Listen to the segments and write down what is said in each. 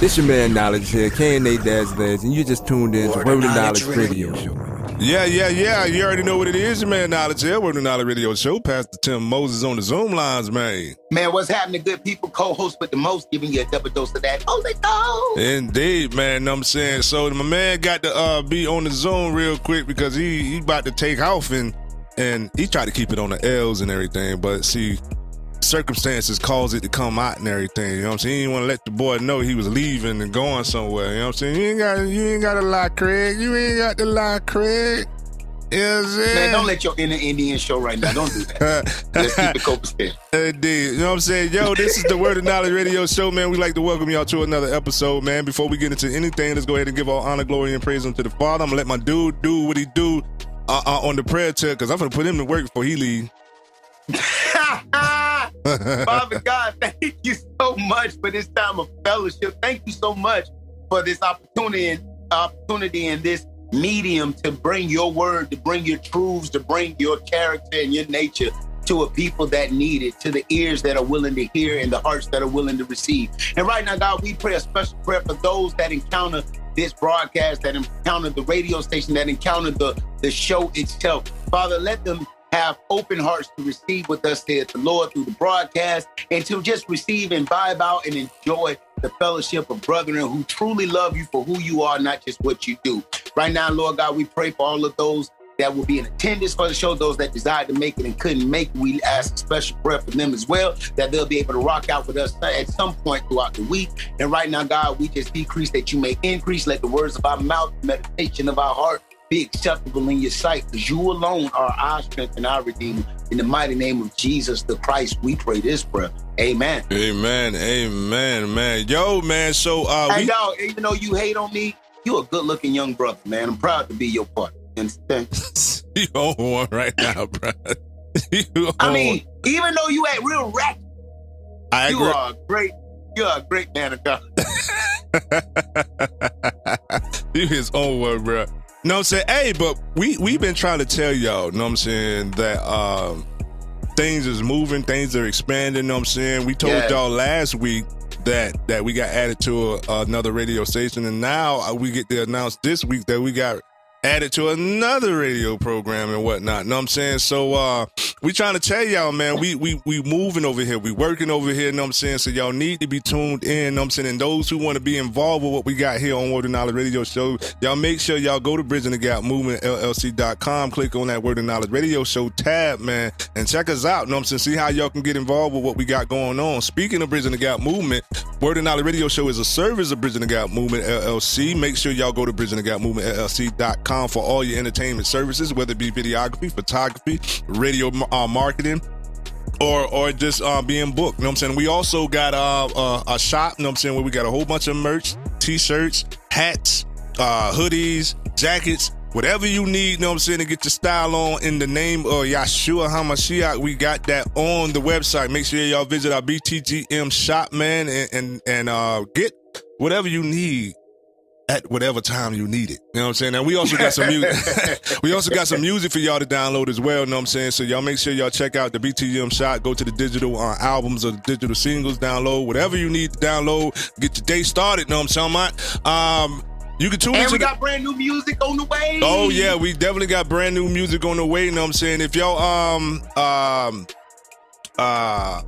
This your man Knowledge here, K&A Dad's Lads, and you just tuned in to Word of Knowledge Radio Show. Yeah, yeah, yeah. You already know what it is, your man Knowledge here, Word of Knowledge Radio Show. Pastor Tim Moses on the Zoom lines, man. Man, what's happening, good people? Co-host with the most, giving you a double dose of that Holy Ghost. Indeed, man. Know what I'm saying so. My man got to uh, be on the Zoom real quick because he he about to take off and and he tried to keep it on the L's and everything, but see, circumstances caused it to come out and everything. You know what I'm saying? He didn't want to let the boy know he was leaving and going somewhere. You know what I'm saying? You ain't got you ain't got to lie, Craig. You ain't got to lie, Craig. Is it? Man, don't let your inner Indian show right now. Don't do that. Let's keep it copacetic. Indeed. You know what I'm saying? Yo, this is the Word of Knowledge Radio Show, man. We'd like to welcome y'all to another episode, man. Before we get into anything, let's go ahead and give all honor, glory, and praise unto the Father. I'm going to let my dude do what he do uh, uh, on the prayer tip because I'm going to put him to work before he leave. Father God, thank you so much for this time of fellowship. Thank you so much for this opportunity and opportunity in this medium to bring your word, to bring your truths, to bring your character and your nature to a people that need it, to the ears that are willing to hear and the hearts that are willing to receive. And right now, God, we pray a special prayer for those that encounter this broadcast, that encounter the radio station, that encounter the, the show itself. Father, let them have open hearts to receive with us here at the Lord through the broadcast and to just receive and vibe out and enjoy the fellowship of brethren who truly love you for who you are, not just what you do. Right now, Lord God, we pray for all of those that will be in attendance for the show, those that desire to make it and couldn't make it. We ask a special prayer for them as well, that they'll be able to rock out with us at some point throughout the week. And right now, God, we just decrease that you may increase. Let the words of our mouth, the meditation of our heart, be acceptable in your sight, because you alone are our strength and our redeemer. In the mighty name of Jesus the Christ, we pray this prayer. Amen. Amen. Amen, man. Yo, man. So, uh, Hey, we, dog, even though you hate on me, you a good looking young brother, man. I'm proud to be your partner. You understand? you own one right now, bro. I mean, even though you ain't real rap. I you agree. are a great, you're a great man of God. you his own word, bro. No, I'm saying, hey, but we we've been trying to tell y'all, know what I'm saying, that um things is moving, things are expanding, know what I'm saying? We told Yeah. y'all last week that that we got added to a, another radio station and now uh, we get to announce this week that we got added to another radio program and whatnot. Know what I'm saying? So uh we trying to tell y'all, man, we we we moving over here, we working over here, know what I'm saying? So y'all need to be tuned in, know what I'm saying? And those who want to be involved with what we got here on Word of Knowledge Radio Show, y'all make sure y'all go to Bridging the Gap Movement LLC.com, click on that Word of Knowledge Radio Show tab, man, and check us out. Know what I'm saying? See how y'all can get involved with what we got going on. Speaking of Bridging the Gap Movement, Word of Knowledge Radio Show is a service of Bridging the Gap Movement LLC. Make sure y'all go to Bridging the Gap Movement LLC.com for all your entertainment services, whether it be videography, photography, radio uh, marketing, or or just uh, being booked. You know what I'm saying? We also got uh, uh, a shop, you know what I'm saying, where we got a whole bunch of merch, t-shirts, hats, uh, hoodies, jackets, whatever you need, you know what I'm saying, to get your style on in the name of Yahshua HaMashiach. We got that on the website. Make sure y'all visit our BTGM shop, man, and and, and uh, get whatever you need at whatever time you need it. You know what I'm saying? And we also got some music. we also got some music for y'all to download as well. You know what I'm saying? So y'all make sure y'all check out the BTM shop. Go to the digital uh, albums or the digital singles, download whatever you need to download. Get your day started. You know what I'm talking about? Um, you can tune And into we the- got brand new music on the way. Oh yeah, we definitely got brand new music on the way. You know what I'm saying? If y'all um um uh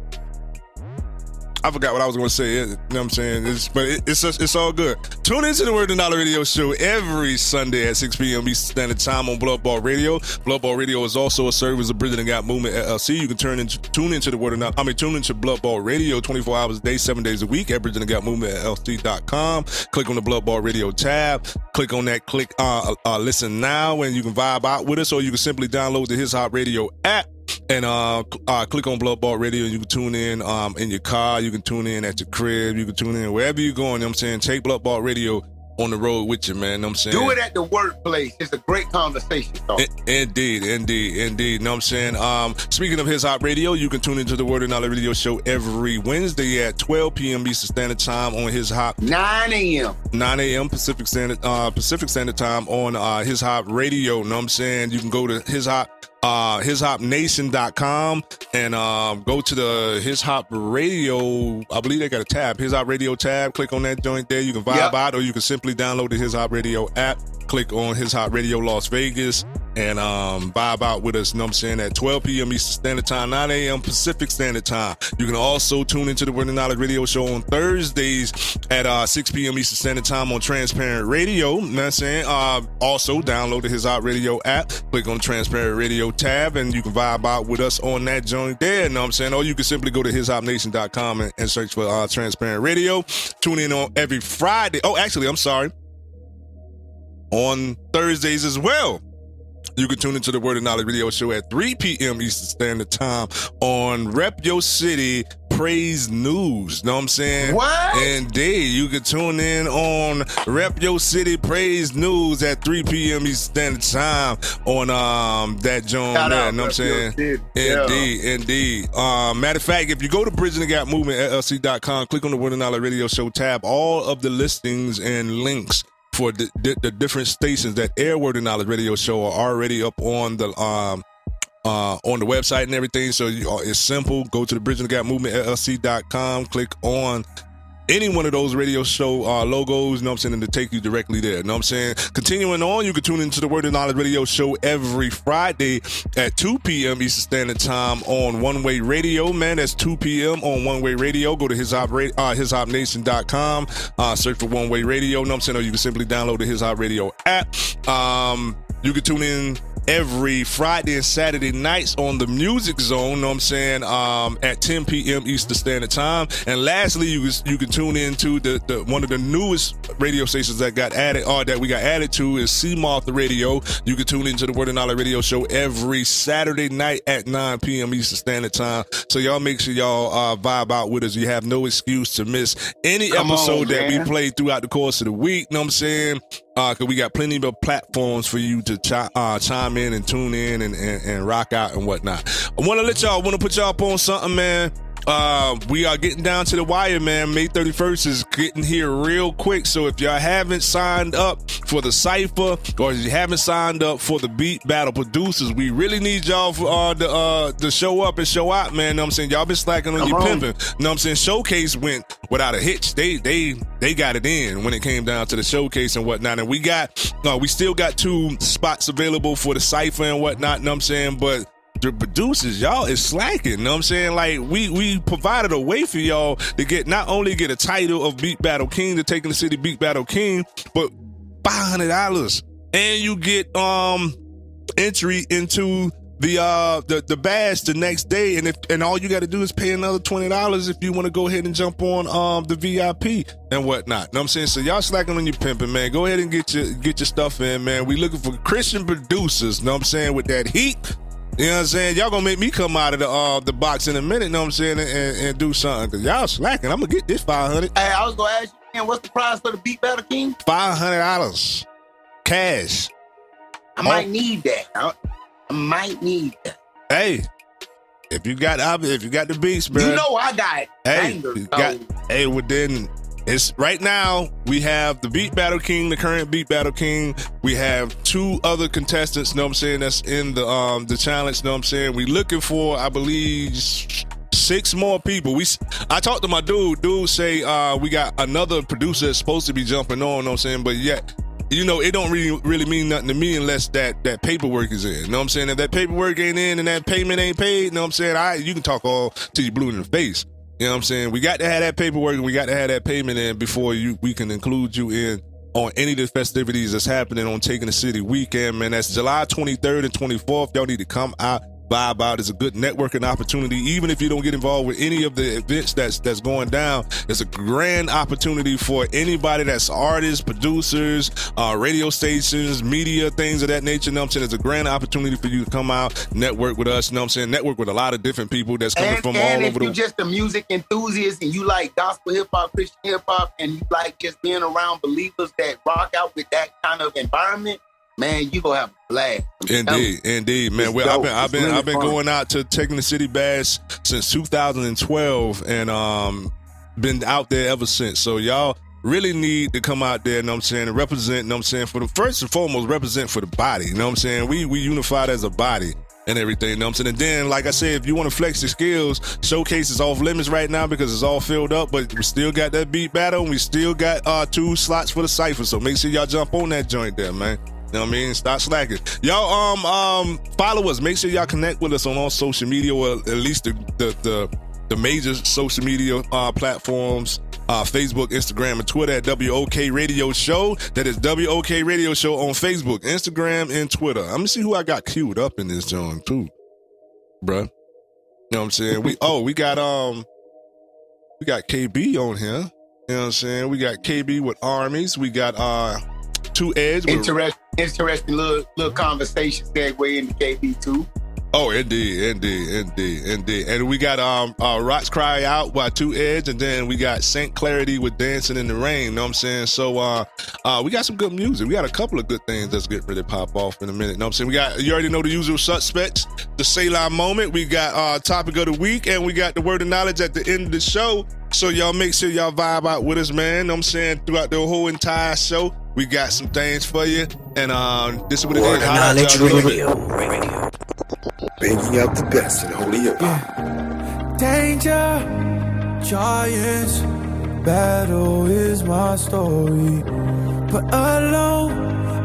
I forgot what I was going to say. You know what I'm saying? It's, but it, it's it's all good. Tune into the Word of Knowledge Radio Show every Sunday at 6 p.m. Eastern Standard Time on Blood Ball Radio. Blood Ball Radio is also a service of Bridging and Gap Movement LLC. You can turn into tune into the Word of Knowledge. I mean, tune into Blood Ball Radio 24 hours a day, seven days a week at Bridging and Gap Movement LLC.com. Click on the Blood Ball Radio tab. Click on that. Click uh, uh listen now, and you can vibe out with us, or you can simply download the His Hop Radio app and uh, uh, click on Blood Ball Radio. You can tune in um, in your car. You can tune in at your crib. You can tune in wherever you're going. You know what I'm saying? Take Blood Ball Radio on the road with you, man. You know what I'm saying? Do it at the workplace. It's a great conversation. I- Indeed, indeed, indeed. You know what I'm saying? Um, speaking of His Hop Radio, you can tune into the Word and Knowledge Radio Show every Wednesday at 12 p.m. Eastern Standard Time on His Hop 9 a.m. 9 a.m. Pacific Standard uh, Pacific Standard Time on uh, His Hop Radio. You know what I'm saying? You can go to His Hop uh, hishopnation.com and um, go to the His Hop Radio. I believe they got a tab, His Hop Radio tab. Click on that joint there. You can vibe Yep. out, or you can simply download the His Hop Radio app. Click on His Hop Radio Las Vegas and um, vibe out with us. You know what I'm saying? At 12 p.m. Eastern Standard Time, 9 a.m. Pacific Standard Time. You can also tune into the and Knowledge Radio Show on Thursdays at uh, 6 p.m. Eastern Standard Time on Transparent Radio. You know what I'm saying? Uh, also, download the His Hop Radio app. Click on Transparent Radio tab, and you can vibe out with us on that joint there. You know what I'm saying? Or you can simply go to hishopnation.com and, and search for uh, Transparent Radio. Tune in on every Friday. Oh, actually, I'm sorry. On Thursdays as well. You can tune into the Word of Knowledge Radio Show at 3 p.m. Eastern Standard Time on Rep Your City Praise News. Know what I'm saying? What? Indeed. You can tune in on Rep Your City Praise News at 3 p.m. Eastern Standard Time on um that joint Shout there. out, Know what I'm saying? City. Yeah. Indeed, indeed. Um, matter of fact, if you go to Bridging the Gap Movement LLC.com, click on the Word of Knowledge Radio Show tab, all of the listings and links for the, the, the different stations that air Word of Knowledge Radio Show are already up on the um uh on the website and everything. So you, uh, it's simple. Go to the Bridging the Gap Movement LLC.com, click on any one of those radio show uh, logos, you know what I'm saying, and to take you directly there. You know what I'm saying? Continuing on, you can tune into the Word of Knowledge radio show every Friday at 2 p.m. Eastern Standard Time on One Way Radio. Man, that's 2 p.m. on One Way Radio. Go to his uh, hishopnation.com, uh, search for One Way Radio. You know what I'm saying? Or you can simply download the His Hop Radio app. Um, you can tune in every Friday and Saturday nights on the Music Zone, know what I'm saying, um, at 10 p.m. Eastern Standard Time. And lastly, you can, you can tune into the, the one of the newest radio stations that got added or that we got added to is Seamoth Radio. You can tune into the Word and Knowledge Radio Show every Saturday night at 9 p.m. Eastern Standard Time. So y'all make sure y'all uh, vibe out with us. You have no excuse to miss any Come on, episode that we play throughout the course of the week. You know what I'm saying? Uh, cause we got plenty of platforms for you to uh, chime in and tune in and, and, and rock out and whatnot. I want to let y'all, want to put y'all up on something, man. Uh, we are getting down to the wire, man. May 31st is getting here real quick. So if y'all haven't signed up for the cipher or if you haven't signed up for the beat battle producers, we really need y'all for, uh, to, uh, to show up and show out, man. Know what I'm saying? Y'all been slacking on Come your on. pimping. Know what I'm saying? Showcase went without a hitch. They they they got it in when it came down to the showcase and whatnot. And we got no, we still got two spots available for the cipher and whatnot. Know what I'm saying? But the producers, y'all is slacking. You Know what I'm saying? Like we we provided a way for y'all to get not only get a title of Beat Battle King to Taking the City Beat Battle King, but five hundred dollars, and you get um entry into the uh the the badge the next day and if and all you got to do is pay another twenty dollars if you want to go ahead and jump on um the VIP and whatnot. You know what I'm saying? So y'all slacking on your pimping, man. Go ahead and get your get your stuff in, man. We looking for Christian producers. Know what I'm saying? With that heat. You know what I'm saying? Y'all gonna make me come out of the uh, the box in a minute, You know what I'm saying, and, and, and do something. Cause y'all slacking. I'm gonna get this 500 Hey, I was gonna ask you, man, what's the prize for the Beat Battle King? $500 cash. I might Oh. need that. I, I might need that. Hey, if you got if you got the beats, man. You know I got Hey, bangers. got, hey, well then it's right now we have the Beat Battle King, the current Beat Battle King. We have two other contestants, know what I'm saying, that's in the um the challenge, know what I'm saying. We looking for, I believe six more people. We I talked to my dude, dude say uh we got another producer that's supposed to be jumping on, you know what I'm saying, but yet you know, it don't really really mean nothing to me unless that that paperwork is in. You know what I'm saying? If that paperwork ain't in and that payment ain't paid, you know what I'm saying? I you can talk all till you blue in the face. You know what I'm saying? We got to have that paperwork and we got to have that payment in before you we can include you in on any of the festivities that's happening on Taking the City weekend, man. That's July 23rd and 24th. Y'all need to come out, vibe out. It's a good networking opportunity. Even if you don't get involved with any of the events that's that's going down, it's a grand opportunity for anybody that's artists, producers, uh, radio stations, media, things of that nature. You know what I'm saying? It's a grand opportunity for you to come out, network with us. You know what I'm saying? Network with a lot of different people that's coming And, from and all if over you're just a music enthusiast and you like gospel hip hop, Christian hip hop, and you like just being around believers that rock out with that kind of environment, man, you gonna have a blast. You. Indeed, indeed, man. It's Well, I've been, I've been, really I've been fun. going out to taking the city bash since 2012, and um, been out there ever since. So y'all really need to come out there. Know what I'm saying? And represent. Know what I'm saying? For the first and foremost, represent for the body. You know what I'm saying? We we unified as a body. and everything. You know what I'm saying? And then, like I said, if you want to flex your skills, showcase is off limits right now because it's all filled up. But we still got that beat battle, and we still got uh two slots for the cipher. So make sure y'all jump on that joint there, man. You know what I mean? Stop slacking. Y'all um um follow us. Make sure y'all connect with us on all social media, or at least the the the, the major social media uh, platforms. Uh, Facebook, Instagram, and Twitter at WOK Radio Show. That is WOK Radio Show on Facebook, Instagram, and Twitter. I'm gonna see who I got queued up in this joint too, bruh. You know what I'm saying? We oh we got um we got KB on here. You know what I'm saying? We got KB with armies. We got uh two edge. With, interesting little little conversation segue into KB too. Oh, indeed, indeed, indeed, indeed. And we got um uh, Rocks Cry Out by Two Edge, and then we got Saint Clarity with Dancing in the Rain. You know what I'm saying? So uh uh we got some good music. We got a couple of good things that's getting ready to pop off in a minute. You know what I'm saying? We got you already know the usual suspects, the Selah moment. We got uh topic of the week, and we got the word of knowledge at the end of the show. So y'all make sure y'all vibe out with us, man. Know what I'm saying throughout the whole entire show. We got some things for you. And um, this is what it Word is. of Holla at Knowledge y'all. Radio. Radio. Bringing out the best in holy hip hop. Danger, giants, battle is my story. But alone,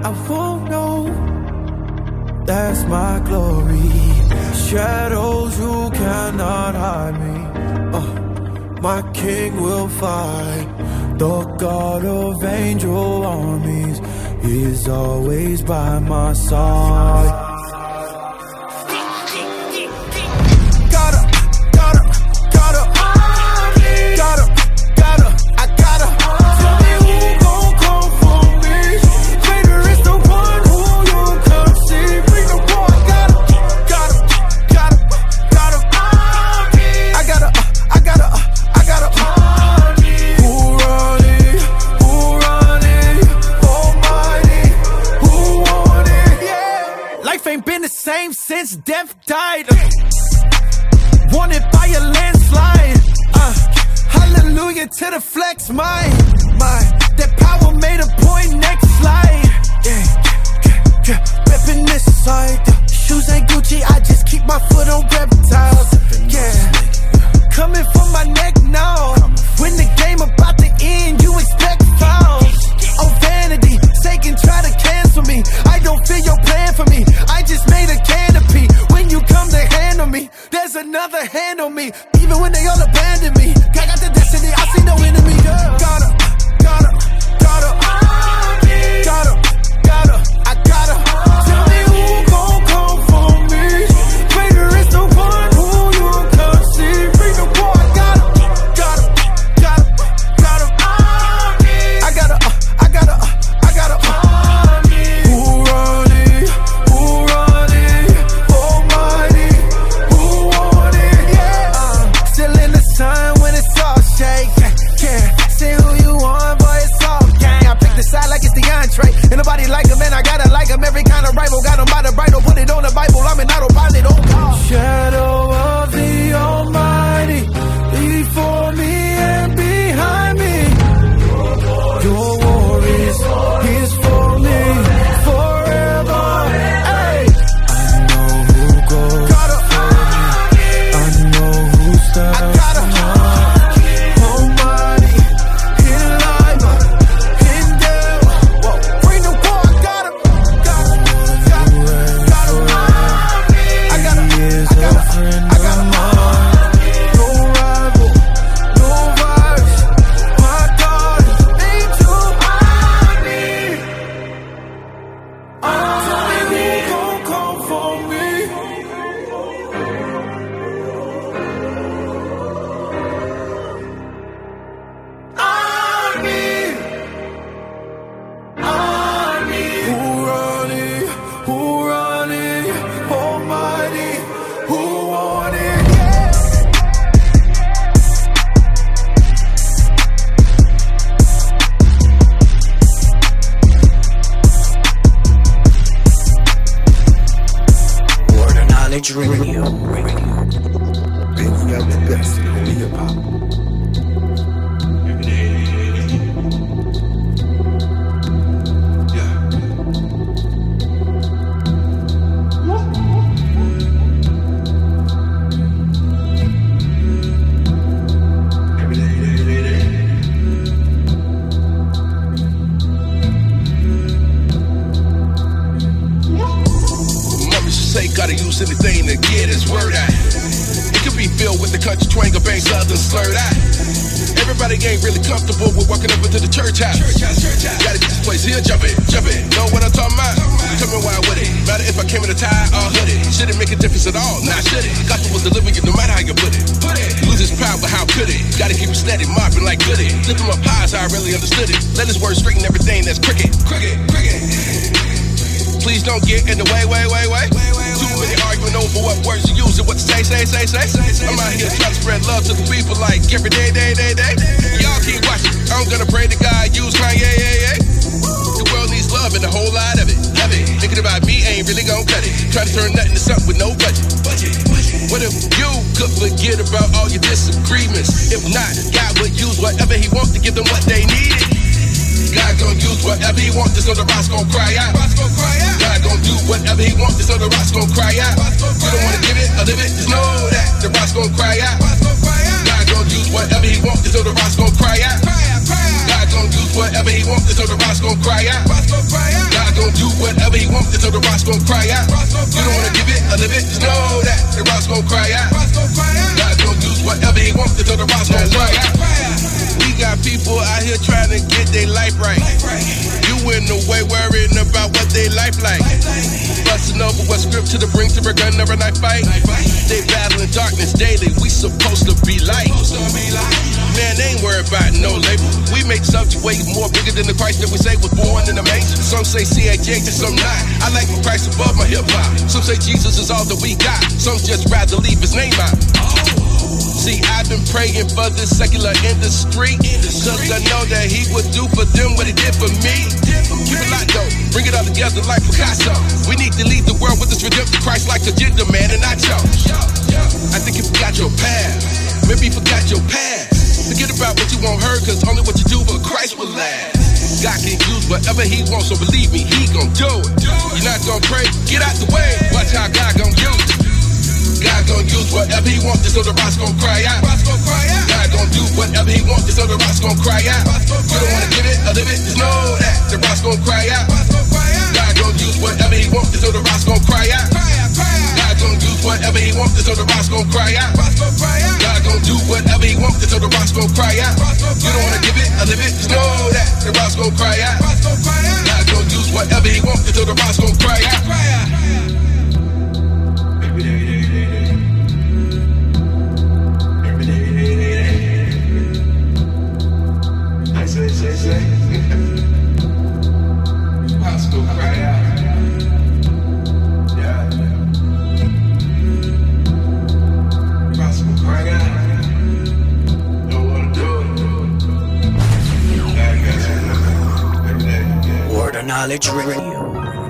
I won't know. That's my glory. Shadows, you cannot hide me. Uh, my king will fight. The God of angel armies is always by my side. Anything to get his word out. It could be filled with the country twang or bang southern slurred out. Everybody ain't really comfortable with walking up into the church house. Gotta get this place here, jump it, jump it. Know what I'm talking about? Coming wild with it. Matter if I came in a tie or hoodie. Should it make a difference at all? Nah, should it? Gospel was delivered, no matter how you put it. Put it. Lose his power, but how could it? Gotta keep it steady, mopping like goody. Lift him up high so I really understood it. Let his word straighten everything that's crooked. Crooked, crooked. Please don't get in the way, way, way, way. Too many arguing over what words you use and what to say, say, say, say. I'm out here trying to spread love to the people like every day, day, day, day. Y'all keep watching. I'm gonna pray to God, use Kanye, yeah, yeah. The world needs love and a whole lot of it. Of it. Thinking about me ain't really gonna cut it. Try to turn nothing to something with no budget. What if you could forget about all your disagreements? If not, God would use whatever He wants to give them what they needed. God gon' use whatever he wants, this other rocks gon' cry out. God gon' do whatever he wants, this other rocks gon' cry out. You don't wanna give it or live it, just know that the rocks gon' cry out. God gon' use whatever he wants, this other rocks gon' cry out. God gon' use whatever he wants, this other rocks gon' cry out. God gon' do whatever he wants, this other rocks gon' cry out. You don't wanna give it or live it, just know that the rocks gon' cry out. God gon' use whatever he wants, this other rocks gon' cry out. We got people out here trying to get their life right. You in the way worrying about what they life like. Busting over what scripture to bring to a gun or a knife fight. They battling darkness daily. We supposed to be light. Man, they ain't worried about no label. We make subject way more bigger than the Christ that we say was born in the manger. Some say CHH, and some not. I like my Christ above my hip hop. Some say Jesus is all that we got. Some just rather leave his name out. See, I've been praying for this secular industry. Cause I know that he would do for them what he did for me. Keep it locked though, bring it all together like Picasso. We need to lead the world with this redemptive Christ like agenda, man, and I chose. I think you forgot your past. Maybe you forgot your past. Forget about what you won't heard, cause only what you do for Christ will last. God can use whatever he wants, so believe me, he gon' do it. You're not gon' pray, get out the way. Watch how God gon' use it. God gon' use whatever he wants, this other rocks gon' cry out. God gon' do whatever he wants, this other rocks gon' cry out. You don't wanna give it or live it, just know that the rocks gon' cry out. God gon' use whatever he wants, this other rocks gon' cry out. God gon' use whatever he wants, this other rocks gon' cry out. God gon' do whatever he wants, this other rocks gon' cry out. You don't wanna give it or live it, just know that the rocks gon' cry out. God gon' use whatever he wants, this other rocks gon' cry out. Cry out.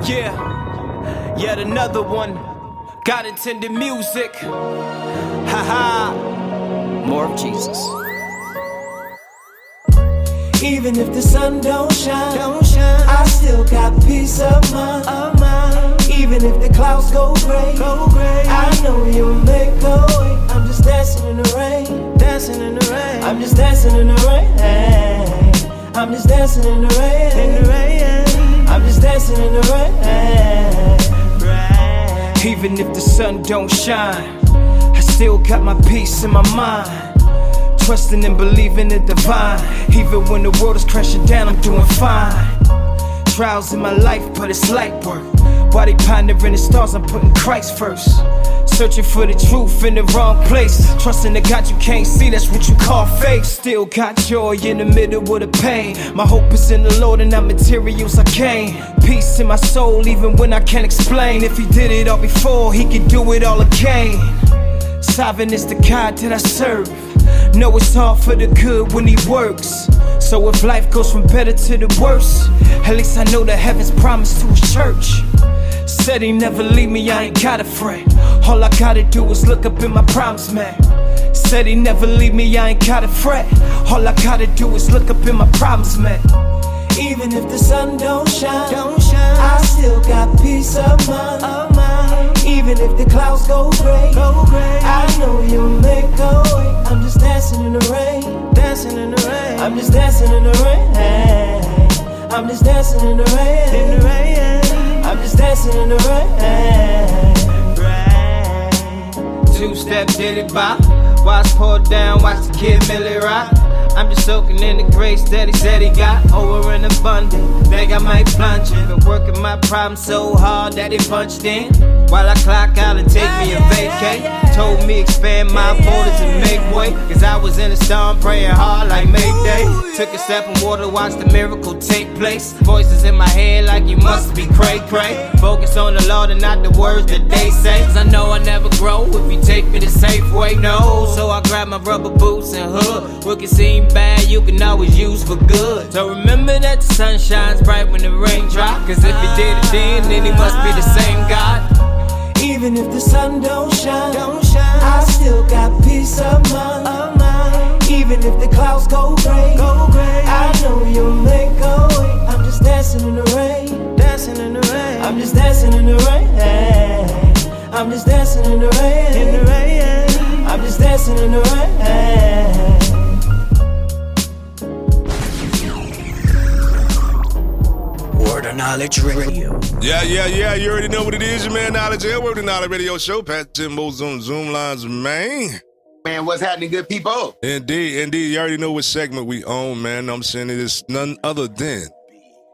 Yeah, yet another one. God intended music. Ha ha. More of Jesus. Even if the sun don't shine, don't shine, I still got peace of mind. Of mind. Even if the clouds go gray, go gray, I know you'll make a way. I'm just dancing in the rain, dancing in the rain. I'm just dancing in the rain. I'm just dancing in the rain, in the rain. I'm just dancing in the rain. Even if the sun don't shine, I still got my peace in my mind. Trusting and believing in the divine. Even when the world is crashing down, I'm doing fine. Trials in my life, but it's light work. Why they pondering the stars, I'm putting Christ first. Searching for the truth in the wrong place. Trusting the God you can't see, that's what you call faith. Still got joy in the middle of the pain. My hope is in the Lord and not materials I gain. Peace in my soul, even when I can't explain. If He did it all before, He can do it all again. Sovereign is the God that I serve. Know it's hard for the good when He works. So if life goes from better to the worse, at least I know that heavens promised to His church. Said He never leave me, I ain't gotta fret. All I gotta do is look up in my promise, man. Said He never leave me, I ain't gotta fret. All I gotta do is look up in my promise, man. Even if the sun don't shine, don't shine, I still got peace of mind. Of mind. Even if the clouds go gray, go gray, I know you'll make a way. I'm just dancing in the rain, dancing in the rain. I'm just dancing in the rain. I'm just dancing in the rain, in the rain. I'm just dancing in the rain. rain. two step did it bop. Watch pour down, watch the kid Millie rock. I'm just soaking in the grace that he said he got over and abundant. Think I might plunge in. Been working my problem so hard that he punched in. While I clock out and take me a vacate. Told me expand my borders and make way. Cause I was in a storm praying hard like Mayday. Took a step in water, watched the miracle take place. Voices in my head like you must be cray cray. Focus on the Lord and not the words that they say. Cause I know I never grow if you take me the safe way. No, so I grab my rubber boots and hood. Can seem bad, you can always use for good. So remember that the sun shines bright when the rain drop. Cause if he did it then, then he must be the same God. Even if the sun don't shine, don't shine I still got peace of mind. Of mind. Even if the clouds go gray, go gray I know you'll make a way. I'm just dancing in the rain, dancing in the rain. I'm just dancing in the rain. I'm just dancing in the rain, in the rain. I'm just dancing in the rain. Word of Knowledge Radio. Yeah, yeah, yeah. You already know what it is, your man Knowledge Here. Word of Knowledge Radio Show. Pat Timbo Zoom Zoom Lines, man. Man, what's happening, good people? Indeed, indeed. You already know what segment we own, man. I'm saying it is none other than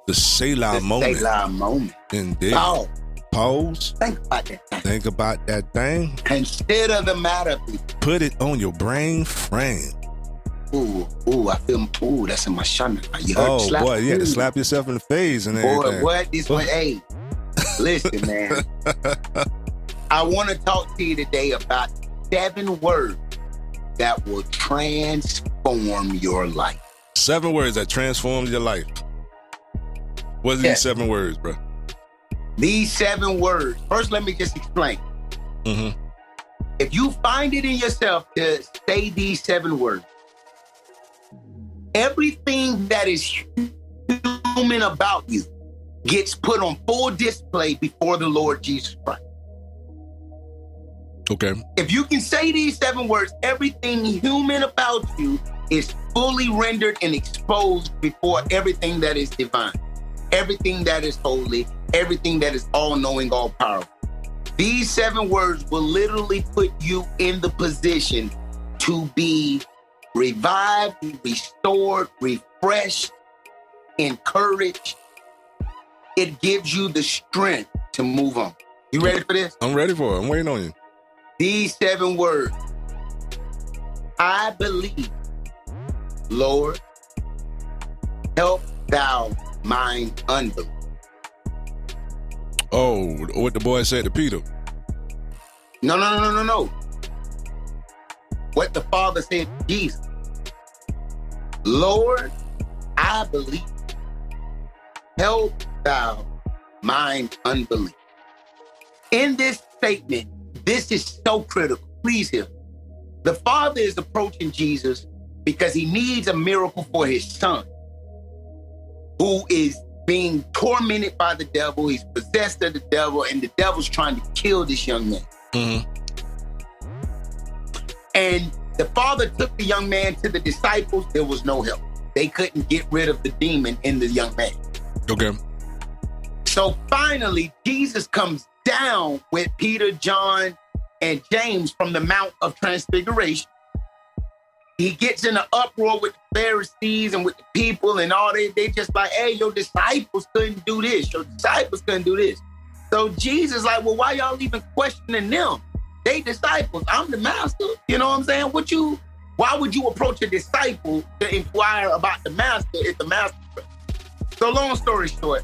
the Selah The moment. Selah moment. Indeed. Oh, Pause. think about that. Think about that thing. Consider the matter, people. Put it on your brain frame. Ooh, ooh, I feel, ooh, that's in my shana. You heard Oh slap? boy, you had to slap yourself in the face and everything. Boy, what? This one, hey, listen, man. I want to talk to you today about seven words that will transform your life. Seven words that transformed your life. What are Yeah. these seven words, bro? These seven words. First, let me just explain. Mm-hmm. If you find it in yourself to say these seven words, everything that is human about you gets put on full display before the Lord Jesus Christ. Okay. If you can say these seven words, everything human about you is fully rendered and exposed before everything that is divine, everything that is holy, everything that is all knowing, all powerful. These seven words will literally put you in the position to be revived, restored, refreshed, encouraged. It gives you the strength to move on. You ready for this? I'm ready for it. I'm waiting on you. These seven words. I believe, Lord, help thou mine unbelief. Oh, what the boy said to Peter. No, no, no, no, no, no. What the Father said to Jesus. Lord, I believe. Help thou mine unbelief. In this statement, this is so critical. Please hear. The Father is approaching Jesus because he needs a miracle for his son, who is being tormented by the devil. He's possessed of the devil, and the devil's trying to kill this young man. Mm-hmm. And the father took the young man to the disciples. There was no help. They couldn't get rid of the demon in the young man. Okay. So finally, Jesus comes down with Peter, John, and James from the Mount of Transfiguration. He gets in an uproar with the Pharisees and with the people and all they they just like, hey, your disciples couldn't do this. Your disciples couldn't do this. So Jesus like, well, why y'all even questioning them? They disciples. I'm the master. You know what I'm saying? What you why would you approach a disciple to inquire about the master if the master? So long story short,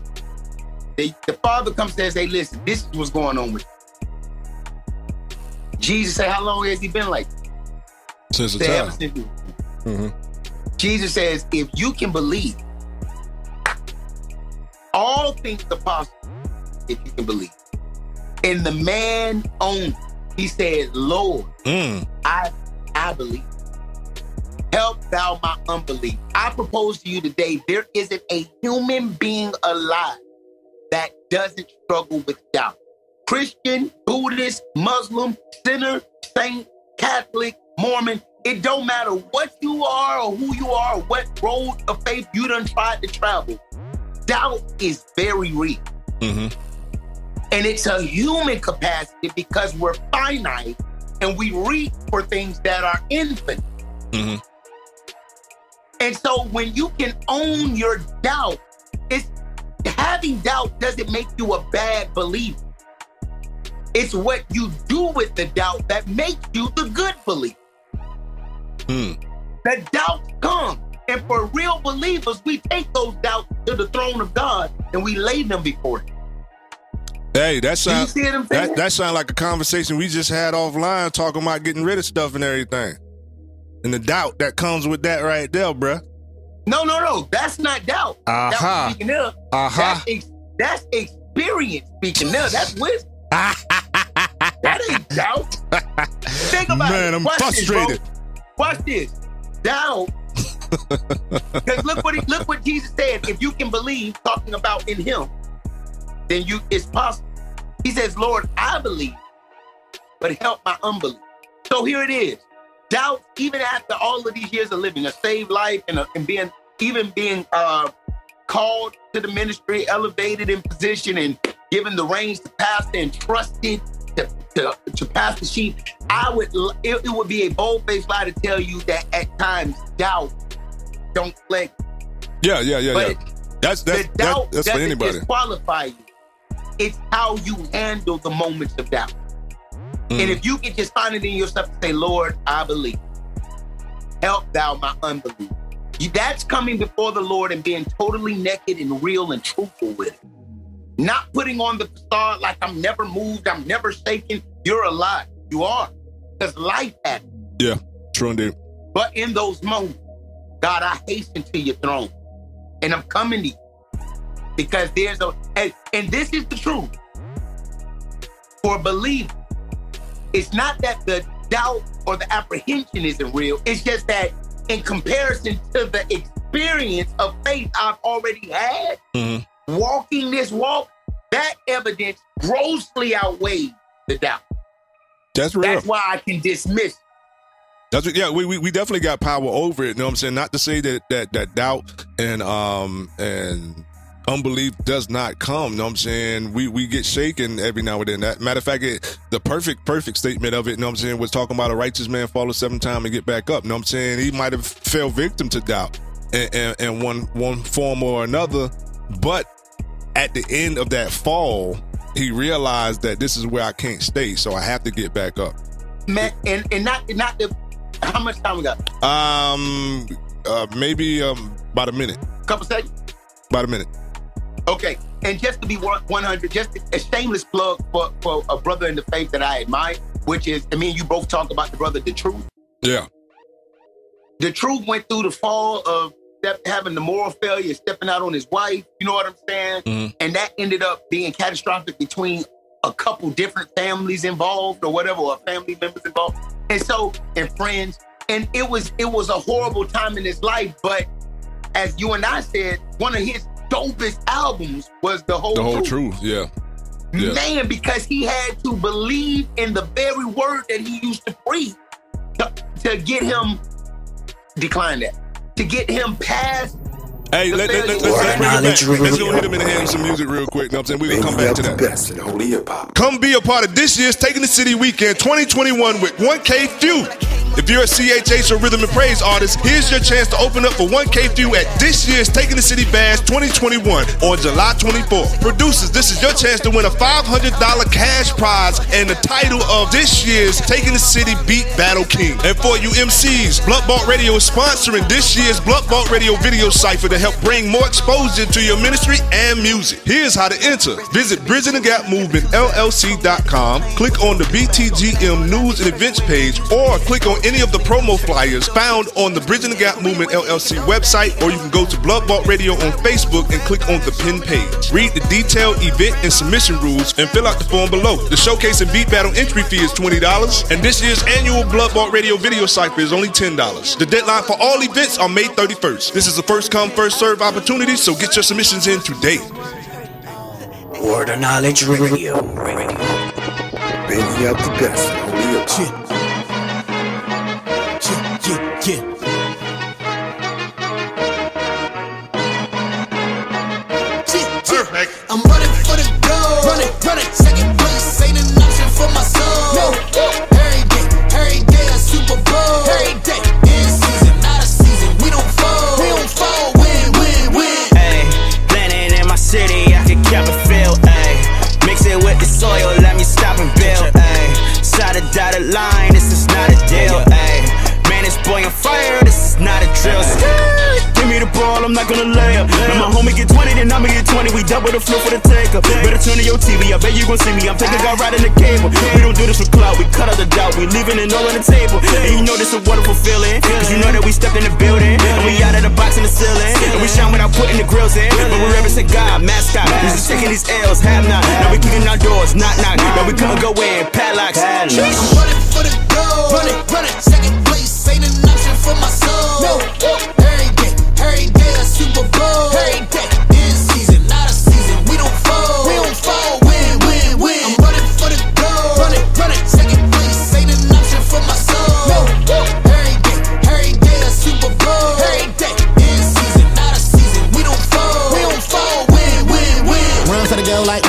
the, the father comes and says, hey, listen, this is what's going on with you. Jesus said, how long has he been like this? Since the time. Since Mm-hmm. Jesus says, if you can believe, all things are possible if you can believe. And the man only, he said, Lord, Mm. I I believe. Help thou my unbelief. I propose to you today, there isn't a human being alive that doesn't struggle with doubt. Christian, Buddhist, Muslim, sinner, saint, Catholic, Mormon, it don't matter what you are or who you are or what road of faith you done tried to travel. Doubt is very real. Mm-hmm. And it's a human capacity because we're finite and we reap for things that are infinite. Mhm. And so when you can own your doubt, it's having doubt doesn't make you a bad believer. It's what you do with the doubt that makes you the good believer. Hmm. The doubts come. And for real believers, we take those doubts to the throne of God and we lay them before him. Hey, that sounds see what I'm saying? that that sound like a conversation we just had offline talking about getting rid of stuff and everything. And the doubt that comes with that right there, bruh. no, no, no. That's not doubt. Aha. That's speaking of. Uh-huh. That's, ex- that's experience speaking of. That's wisdom. that ain't doubt. Think about Man, it. Man, I'm Watch this, frustrated. Watch this. Doubt. Because look what he, look what Jesus said. If you can believe, talking about in Him, then you it's possible. He says, "Lord, I believe, but help my unbelief." So here it is. Doubt, even after all of these years of living a saved life and, a, and being even being uh, called to the ministry, elevated in position, and given the reins to pastor and trusted to, to, to pastor sheep, I would it, it would be a bold faced lie to tell you that at times doubt don't plague. Yeah, yeah, yeah, But yeah. That's that's the that, doubt that's for anybody. disqualify you. It's how you handle the moments of doubt. Mm. And if you can just find it in yourself and say, Lord, I believe. Help thou my unbelief. That's coming before the Lord and being totally naked and real and truthful with it. Not putting on the facade like I'm never moved, I'm never shaken. You're alive. You are. Because life happens. Yeah, true indeed. But in those moments, God, I hasten to your throne. And I'm coming to you. Because there's a and, and this is the truth. For a believer, it's not that the doubt or the apprehension isn't real. It's just that in comparison to the experience of faith I've already had, Mhm. walking this walk, that evidence grossly outweighs the doubt. That's real. That's why I can dismiss That's what, yeah, we, we we definitely got power over it. You know what I'm saying? Not to say that that that doubt and um and unbelief does not come. You know what I'm saying? We we get shaken every now and then. That matter of fact, it, the perfect perfect statement of it. You know what I'm saying? Was talking about a righteous man fall seven times and get back up. You know what I'm saying? He might have fell victim to doubt in, in, in one one form or another, but at the end of that fall, he realized that this is where I can't stay, so I have to get back up. man, and, and not not the how much time we got? Um, uh, maybe um about a minute. couple seconds. About a minute. Okay, and just to be 100, just a shameless plug for, for a brother in the faith that I admire, which is, I mean, you both talk about the brother, the truth. Yeah. The truth went through the fall of step, having the moral failure, stepping out on his wife. You know what I'm saying? Mhm. And that ended up being catastrophic between a couple different families involved or whatever, or family members involved. And so, and friends. And it was it was a horrible time in his life. But as you and I said, one of his dopest albums was the whole The whole truth. truth. Yeah. Yeah. Man, because he had to believe in the very word that he used to preach to, to get him decline that. To get him past Hey, let, let, let, let's, let's bring it back. Let's go hit him in the hand with some music real quick. Know what I'm saying? We're going to come back to that. best in holy hip hop. Come be a part of this year's Taking the City Weekend 2021 with 1K Phew. If you're a CHH or Rhythm and Praise artist, here's your chance to open up for 1K Phew at this year's Taking the City Bash 2021 on July 24th. Producers, this is your chance to win a $500 cash prize and the title of this year's Taking the City Beat Battle King. And for you MCs, Blunt Vault Radio is sponsoring this year's Blunt Vault Radio video cipher to help bring more exposure to your ministry and music. Here's how to enter. Visit Bridging the Gap Movement LLC.com, click on the BTGM News and Events page, or click on any of the promo flyers found on the Bridging the Gap Movement LLC website, or you can go to Blood Vault Radio on Facebook and click on the pin page. Read the detailed event and submission rules and fill out the form below. The showcase and beat battle entry fee is $20, and this year's annual Blood Vault Radio video cipher is only $10. The deadline for all events are May 31st. This is a first come, first serve opportunity, so get your submissions in today. Word of Knowledge Radio. Radio. Bringing out the best in holy flow for the taker. Better turn to your TV, I bet you gon' see me. I'm taking God right in the cable. We don't do this for clout, we cut out the doubt. We leaving it all on the table. And you know this is a wonderful feeling. Cause you know that we stepped in the building. And we out of the box in the ceiling. And we shine without putting the grills in. But we represent God, mascot. We just taking these L's, have not. Now we kicking our doors, knock knock. Now we couldn't go in, padlocks. I'm running for the goal. Run it, run. Second place ain't an option for my soul. No. Every day, every day a Super Bowl. Every day,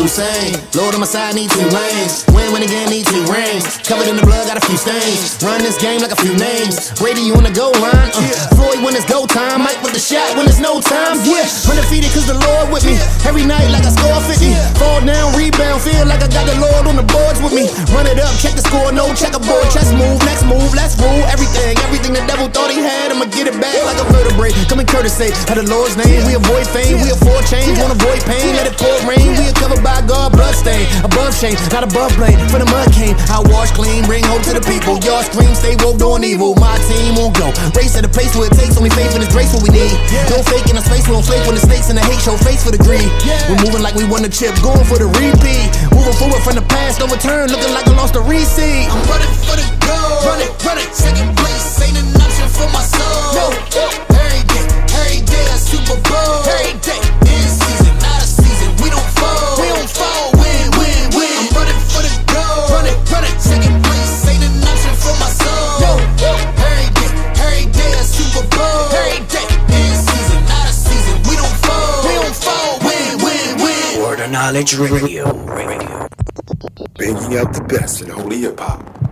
Usain. Lord on my side, need two lanes. Win, win again, need two rings. Covered in the blood, got a few stains. Run this game like a few names. Brady, you on the goal line. Uh, Floyd when it's go time. Mike with the shot when it's no time. Yeah, undefeated cause the Lord with me. Every night like I score 50. Fall down, rebound, feel like I got the Lord on the boards with me. Run it up, check the score, no checkerboard. Chess move, next move, let's rule everything. Everything the devil thought he had, I'ma get it back like a vertebrae. Coming courtesy of the Lord's name. We avoid fame, we afford change, won't avoid pain. Let it pour rain. We are covered by God, blood stain. Above shame, not above blame. For the mud came, I wash clean, bring hope to the people. Y'all scream, stay woke, doing evil. My team won't go. Race at a place where it takes only faith and it's grace what we need. No fake in a space, we don't flake when the stakes and the hate show face for the greed. We're moving like we won the chip, going for the repeat. Moving forward from the past, no return, looking like I lost the receipt. I'm running for the goal. Run it, run it. Second place ain't an option for my soul. No. Every day, every day a Super Bowl. Every day, Knowledge Radio. Radio. Banging out the best in holy hip hop.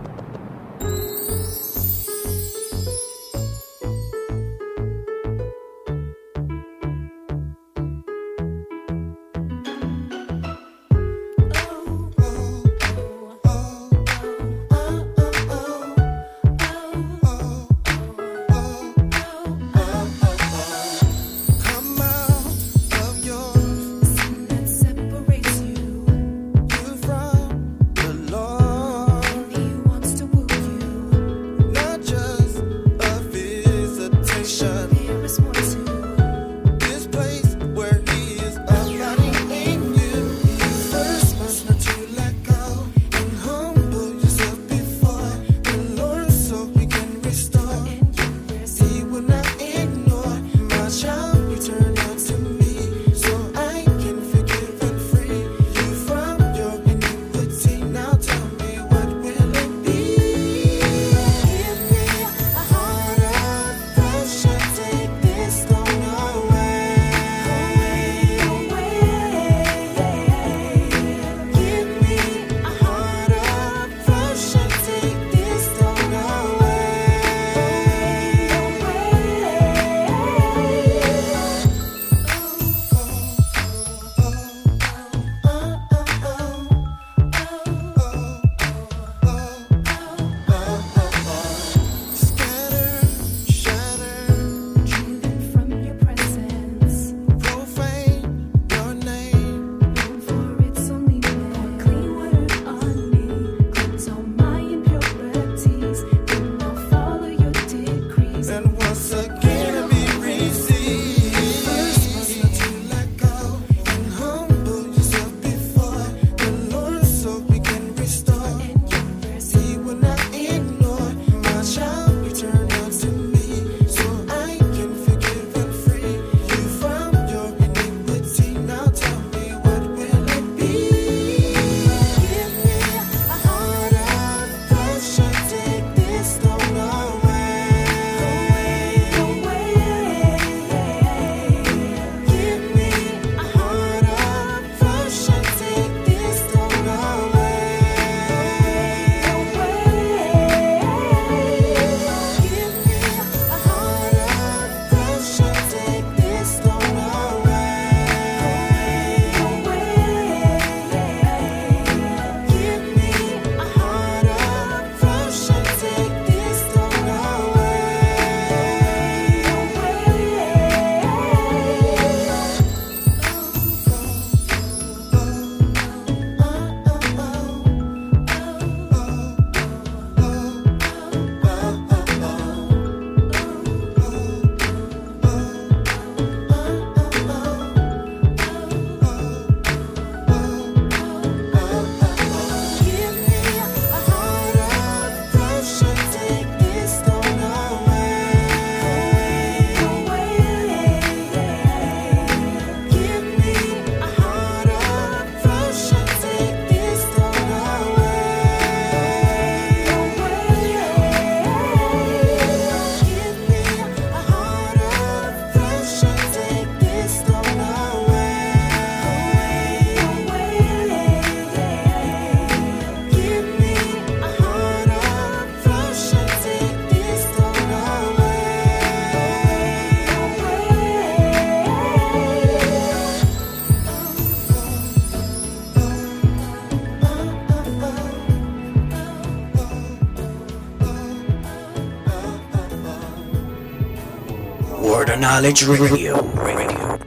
Knowledge Radio. Radio.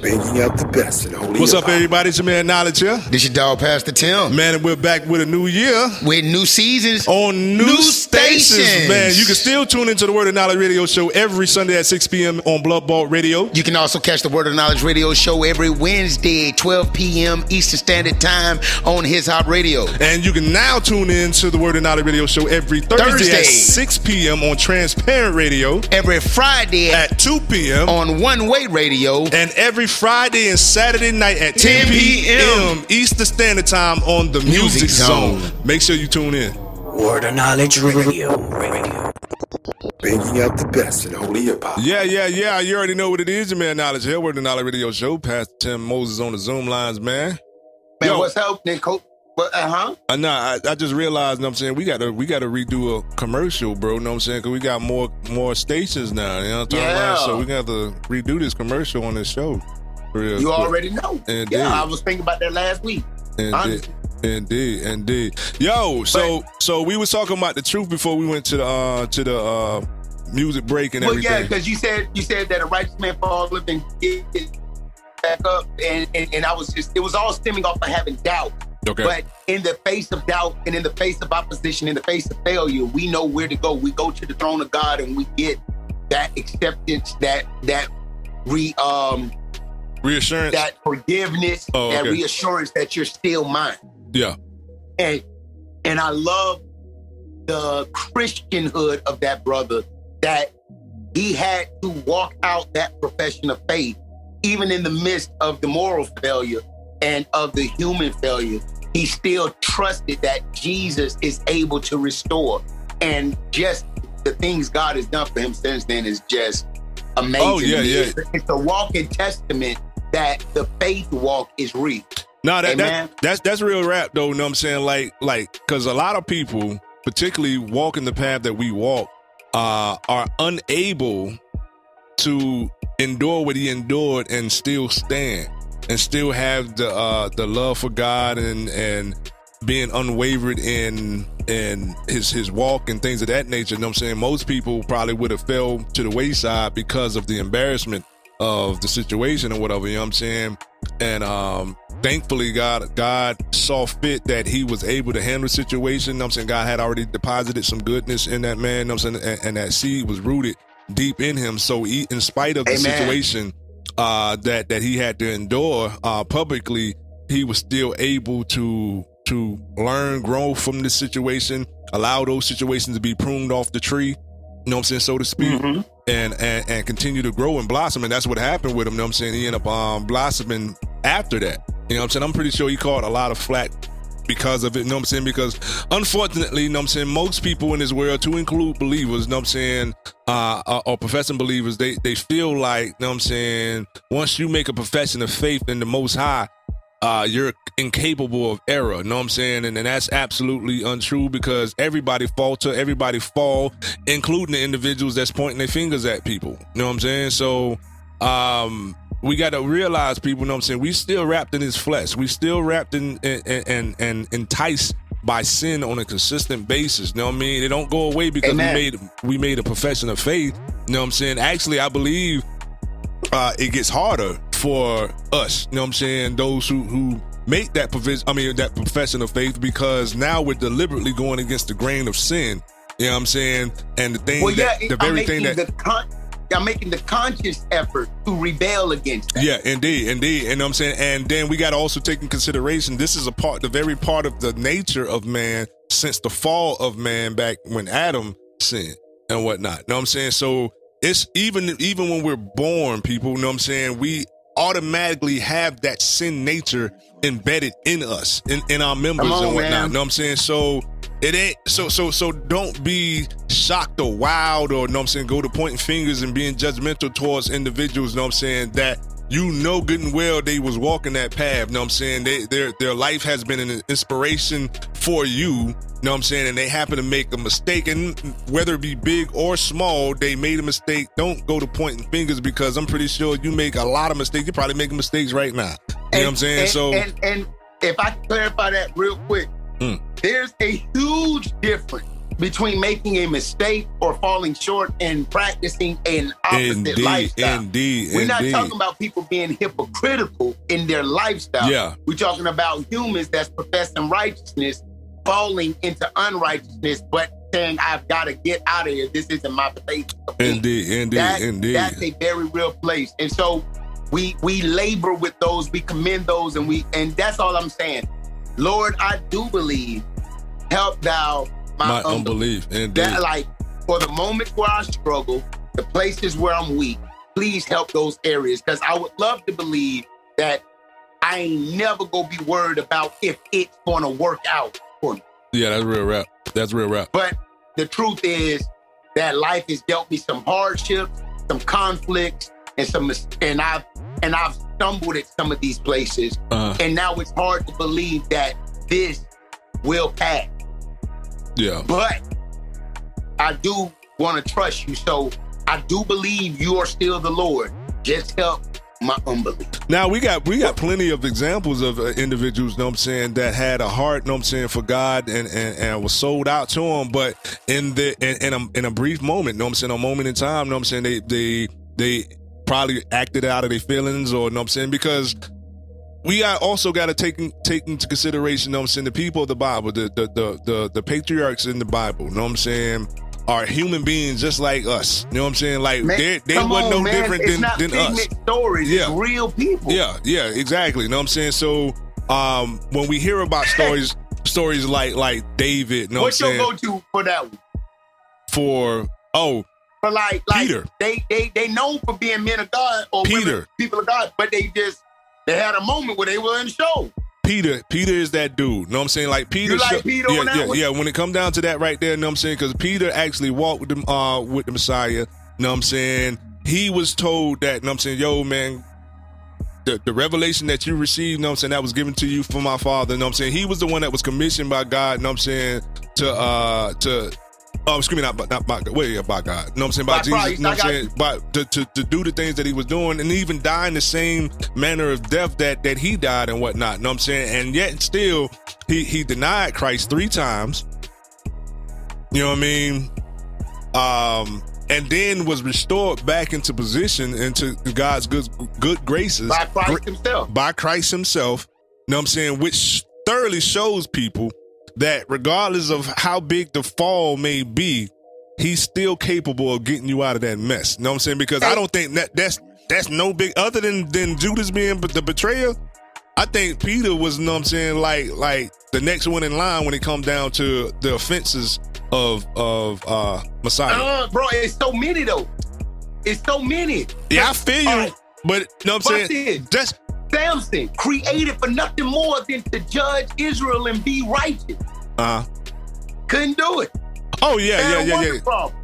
Bringing out the best in holy What's up, everybody? It's your man Knowledge here. This your dog, Pastor Tim. Man, and we're back with a new year. With new seasons. On new, New stations. Man, you can still tune into the Word of Knowledge radio show every Sunday at 6 p.m. on Blood Vault Radio. You can also catch the Word of Knowledge radio show every Wednesday, 12 p.m. Eastern Standard Time on His Hop Radio. And you can now tune in to the Word of Knowledge radio show every Thursday, Thursday. at 6 p.m. on Transparent Radio. Every Friday at 2 p.m. on One Way Radio. And every Friday and Saturday night at 10 p.m. Eastern Standard Time on the Music, Zone. Make sure you tune in. Word of Knowledge Radio. Radio. Bringing out the best in holy hip hop. Yeah, yeah, yeah. You already know what it is, your man. Knowledge here. We're the Knowledge Radio Show. Pastor Tim Moses on the Zoom lines, man. Man, Yo. what's happening, Coach? What, uh-huh. Uh, nah, I, I just realized, know what I'm saying, we gotta we gotta redo a commercial, bro. Know what I'm saying? Cause we got more more stations now. You know what I'm talking Yeah. about? So we got to redo this commercial on this show. Real You quick. already know. Indeed. Yeah, I was thinking about that last week. Indeed. Honestly. Indeed, indeed. Yo, so so we was talking about the truth before we went to the uh to the uh music break and Well, yeah, because you said you said that a righteous man falleth and get back up, and, and and I was just it was all stemming off of having doubt. Okay. But in the face of doubt and in the face of opposition, in the face of failure, we know where to go. We go to the throne of God and we get that acceptance, that that re um Reassurance. that forgiveness, Oh, that reassurance that you're still mine. Yeah. And and I love the Christianhood of that brother that he had to walk out that profession of faith, even in the midst of the moral failure and of the human failure. He still trusted that Jesus is able to restore. And just the things God has done for him since then is just oh, amazing. Oh, yeah, yeah. It's, it's a walking testament that the faith walk is real. No, that, Amen. that that's that's real rap though. You know what I'm saying? Like like because a lot of people, particularly walking the path that we walk, uh, are unable to endure what he endured and still stand and still have the uh the love for God and and being unwavered in in his his walk and things of that nature. You know what I'm saying? Most people probably would have fell to the wayside because of the embarrassment of the situation or whatever, you know what I'm saying? And um thankfully God God saw fit that he was able to handle the situation. You know I'm saying God had already deposited some goodness in that man, you know I'm saying? And, and that seed was rooted deep in him. So he, in spite of the Amen. situation uh that that he had to endure uh publicly, he was still able to to learn, grow from this situation, allow those situations to be pruned off the tree, you know what I'm saying, so to speak, and, and and continue to grow and blossom. And that's what happened with him, you know what I'm saying? He ended up um, blossoming after that. You know what I'm saying? I'm pretty sure he caught a lot of flack because of it, you know what I'm saying? Because unfortunately, you know what I'm saying, most people in this world, to include believers, you know what I'm saying, uh, or professing believers, they they feel like, you know what I'm saying, once you make a profession of faith in the most high, uh, you're incapable of error. You know what I'm saying? And, and that's absolutely untrue because everybody falter, everybody fall, including the individuals that's pointing their fingers at people. You know what I'm saying? So um we got to realize people, know what I'm saying? We still wrapped in his flesh. We still wrapped in and and, and enticed by sin on a consistent basis. You know what I mean? It don't go away because Amen. we made we made a profession of faith. You know what I'm saying? Actually, I believe uh, it gets harder for us. You know what I'm saying? Those who who make that provision, I mean that profession of faith, because now we're deliberately going against the grain of sin. You know what I'm saying? And the thing Well, yeah, that the very thing that the con- I'm making the conscious effort to rebel against that. Yeah, indeed, indeed. And I'm saying, and then we got to also take in consideration this is a part, the very part of the nature of man since the fall of man back when Adam sinned and whatnot. You know what I'm saying? So it's even even when we're born, people. You know what I'm saying? We automatically have that sin nature embedded in us, in, in our members on, and whatnot. man. You know what I'm saying? So it ain't so so so don't be shocked or wild or you know what I'm saying, go to pointing fingers and being judgmental towards individuals, you know what I'm saying, that you know good and well they was walking that path, you know what I'm saying? They their their life has been an inspiration for you, you know what I'm saying, and they happen to make a mistake and whether it be big or small, they made a mistake. Don't go to pointing fingers because I'm pretty sure you make a lot of mistakes. You're probably making mistakes right now. You know what I'm saying? And, so and, and if I clarify that real quick, Mm. there's a huge difference between making a mistake or falling short and practicing an opposite Indeed, lifestyle. indeed, We're not talking about people being hypocritical in their lifestyle. Yeah. We're talking about humans that's professing righteousness, falling into unrighteousness, but saying, I've got to get out of here. This isn't my place. Indeed, indeed, That- indeed. That's a very real place. And so we we labor with those, we commend those, and we and that's all I'm saying. Lord, I do believe, help thou my, My unbelief. unbelief. Indeed. That like for the moments where I struggle, the places where I'm weak, please help those areas. Because I would love to believe that I ain't never gonna be worried about if it's gonna work out for me. yeah, that's real rap. That's real rap. But the truth is that life has dealt me some hardships, some conflicts, and some and I've and I've stumbled at some of these places. Uh, And now it's hard to believe that this will pass. Yeah. But I do want to trust you. So I do believe you are still the Lord. Just help my unbelief. Now we got we got plenty of examples of uh, individuals, know what I'm saying, that had a heart, know what I'm saying, for God and and, and was sold out to him, but in the in, in a in a brief moment, know what I'm saying, a moment in time, know what I'm saying, they they they probably acted out of their feelings or know what I'm saying, because we got also got to take take into consideration, know what I'm saying, the people of the Bible, the the the the, the patriarchs in the Bible, You know what I'm saying, are human beings just like us. You know what I'm saying? Like Man, they they wasn't no man. different it's than, not than us. stories. It's Yeah. real people. Yeah, yeah, exactly. You know what I'm saying? So um when we hear about stories stories like like David, you know What's what I'm your go-to for that one? For oh, For like, like Peter. they they they known for being men of God or women, Peter. people of God, but they just they had a moment where they were in the show. Peter, Peter is that dude. You know what I'm saying? Like Peter, You like Peter yeah, yeah, one? yeah. When it come down to that right there, you know what I'm saying? Because Peter actually walked with them, uh, with the Messiah. You know what I'm saying? He was told that. You know what I'm saying? Yo, man, the, the revelation that you received, you know what I'm saying, that was given to you from my father. You know what I'm saying? He was the one that was commissioned by God. You know what I'm saying? To uh to. Oh, excuse me, not, by- not by well, yeah, by God. You know what I'm saying? By, By Jesus. Christ, you know what I'm saying? By to, to to do the things that he was doing, and even die in the same manner of death that that he died and whatnot. You know what I'm saying? And yet still, he he denied Christ three times. You know what I mean? Um, and then was restored back into position into God's good good graces By Christ himself. by Christ Himself. You know what I'm saying? Which thoroughly shows people that regardless of how big the fall may be, He's still capable of getting you out of that mess. You know what I'm saying? Because I don't think that that's that's no big other than than Judas being but the betrayer. I think Peter was, you know what I'm saying, like like the next one in line when it comes down to the offenses of of uh Messiah. Uh, bro, it's so many though. It's so many. yeah, I feel you, right. but you know what I'm saying? this. That's Samson created for nothing more than to judge Israel and be righteous. uh Couldn't do it. oh yeah, Had yeah, yeah, yeah. problem.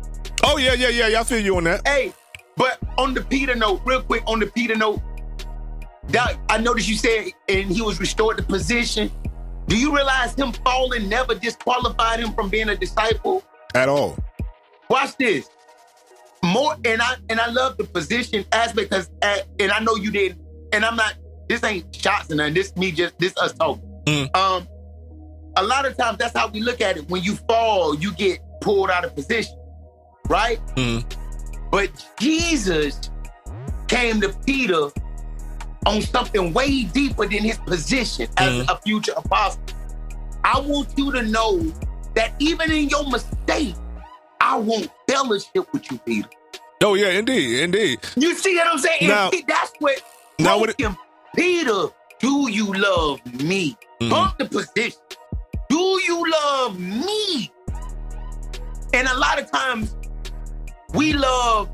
Oh yeah, yeah, yeah, yeah. I feel you on that. Hey, but on the Peter note, real quick on the Peter note, that I noticed you said, and he was restored to position. Do you realize him falling never disqualified him from being a disciple? At all. Watch this. More and I and I love the position aspect because and I know you didn't and I'm not. This ain't shots and nothing. This me just this us talking. Mm. Um, a lot of times that's how we look at it. When you fall, you get pulled out of position, right? Mm. But Jesus came to Peter on something way deeper than his position as Mhm. a future apostle. I want you to know that even in your mistake, I want fellowship with you, Peter. Oh yeah, indeed, indeed. You see what I'm saying? Now- that's what now broke what it- him. Peter, do you love me? Mhm. Pump the position. Do you love me? And a lot of times we love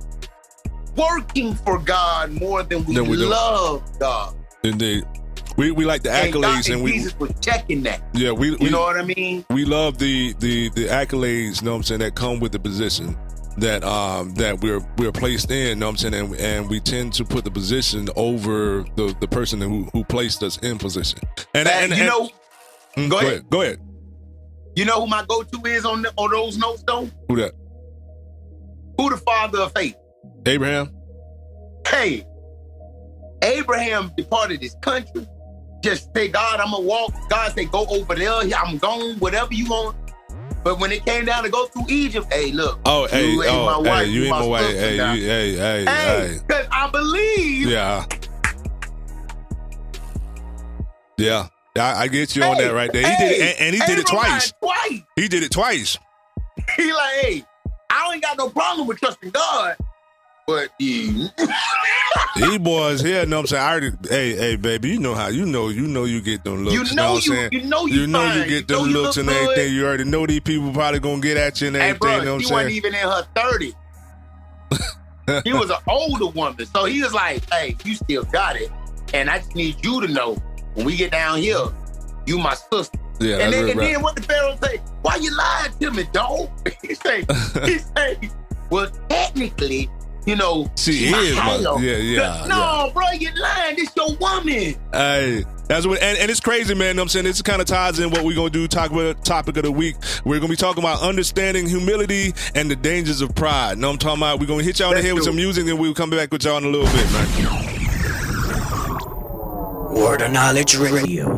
working for God more than we, Than we do. love God. Indeed. We we like the And, God, accolades and and we Jesus was checking that. yeah, we You know what I mean? we love the the the accolades, you know what I'm saying, that come with the position that um that we're we're placed in, you know what I'm saying, and, and we tend to put the position over the the person who who placed us in position. And And, and, you and- know, Mm, go ahead. Go ahead. you know who my go-to is on the, on those notes though? Who that? Who the father of faith? Abraham? Hey, Abraham departed his country. Just say, God, I'm gonna walk. God say, go over there. I'm gone. Whatever you want. But when it came down to go through Egypt, hey, look. Oh, hey, you ain't oh, my wife, hey, you ain't my wife. Hey, now. you, hey, hey, Hey, hey. because I believe. Yeah. Yeah. I, I get you on that right there. He did it, and, and he did it twice. Twice. He did it twice. He like, hey, I ain't got no problem with trusting God, but you. These boys here, know what I'm saying? I already, hey, hey, baby, you know how you know, you know, you get them looks. You know what I'm you- saying? you know you know fine. you get You know them you looks look and good. everything. You already know these people probably gonna get at you and Hey, everything. bro, you know what she I'm wasn't saying? even in her 30s. she was an older woman. So he was like, hey, you still got it. And I just need you to know when we get down here, you my sister. Yeah, and then, and then what the Pharaoh say? Why you lying to me, dog? he say, he say, well, technically, you know, She is my- child. yeah, yeah, No, bro, you lying. This your woman. Hey, that's what, and, and it's crazy, man. know what I'm saying this kind of ties in what we're gonna do. Talk about topic of the week. We're gonna be talking about understanding humility and the dangers of pride. Know what I'm talking about? We're gonna hit y'all in the head with some music, and we'll come back with y'all in a little bit, man. Word of Knowledge Radio.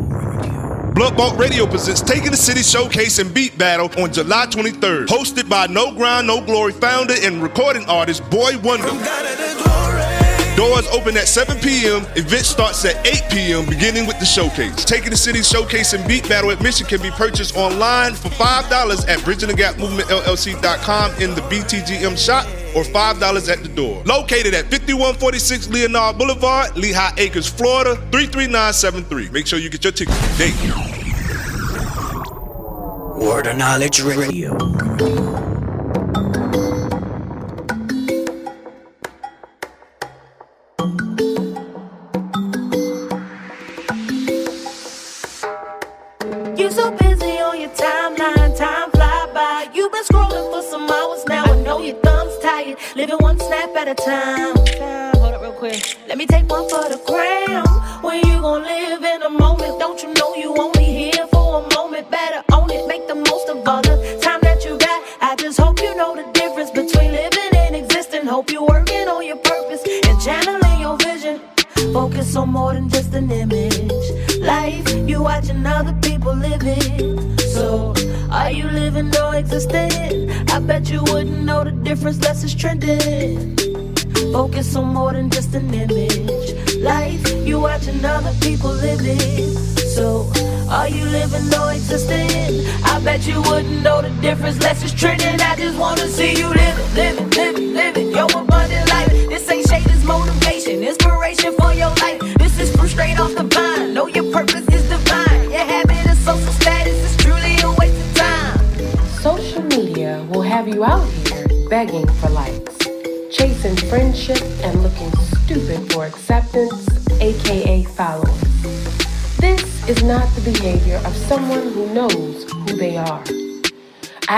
Vault Radio presents Taking the City Showcase and Beat Battle on July 23rd. Hosted by No Ground, No Glory founder and recording artist Boy Wonder. Doors open at 7 p.m. Event starts at 8 p.m. beginning with the showcase. Taking the City Showcase and Beat Battle admission can be purchased online for $5 at Bridging the Gap Movement LLC.com in the BTGM shop or $5 at the door. Located at 5146 Leonard Boulevard, Lehigh Acres, Florida, 33973. Make sure you get your tickets today. Word of Knowledge Radio. Difference less it's trending. I just wanna see you live it, live it. Your abundant life. This ain't shade, it's motivation, inspiration for your life. This is from straight off the vine. Know your purpose is divine. Your habit of social status is truly a waste of time. Social media will have you out here begging for likes, chasing friendship, and looking stupid for acceptance, aka followers. This is not the behavior of someone who knows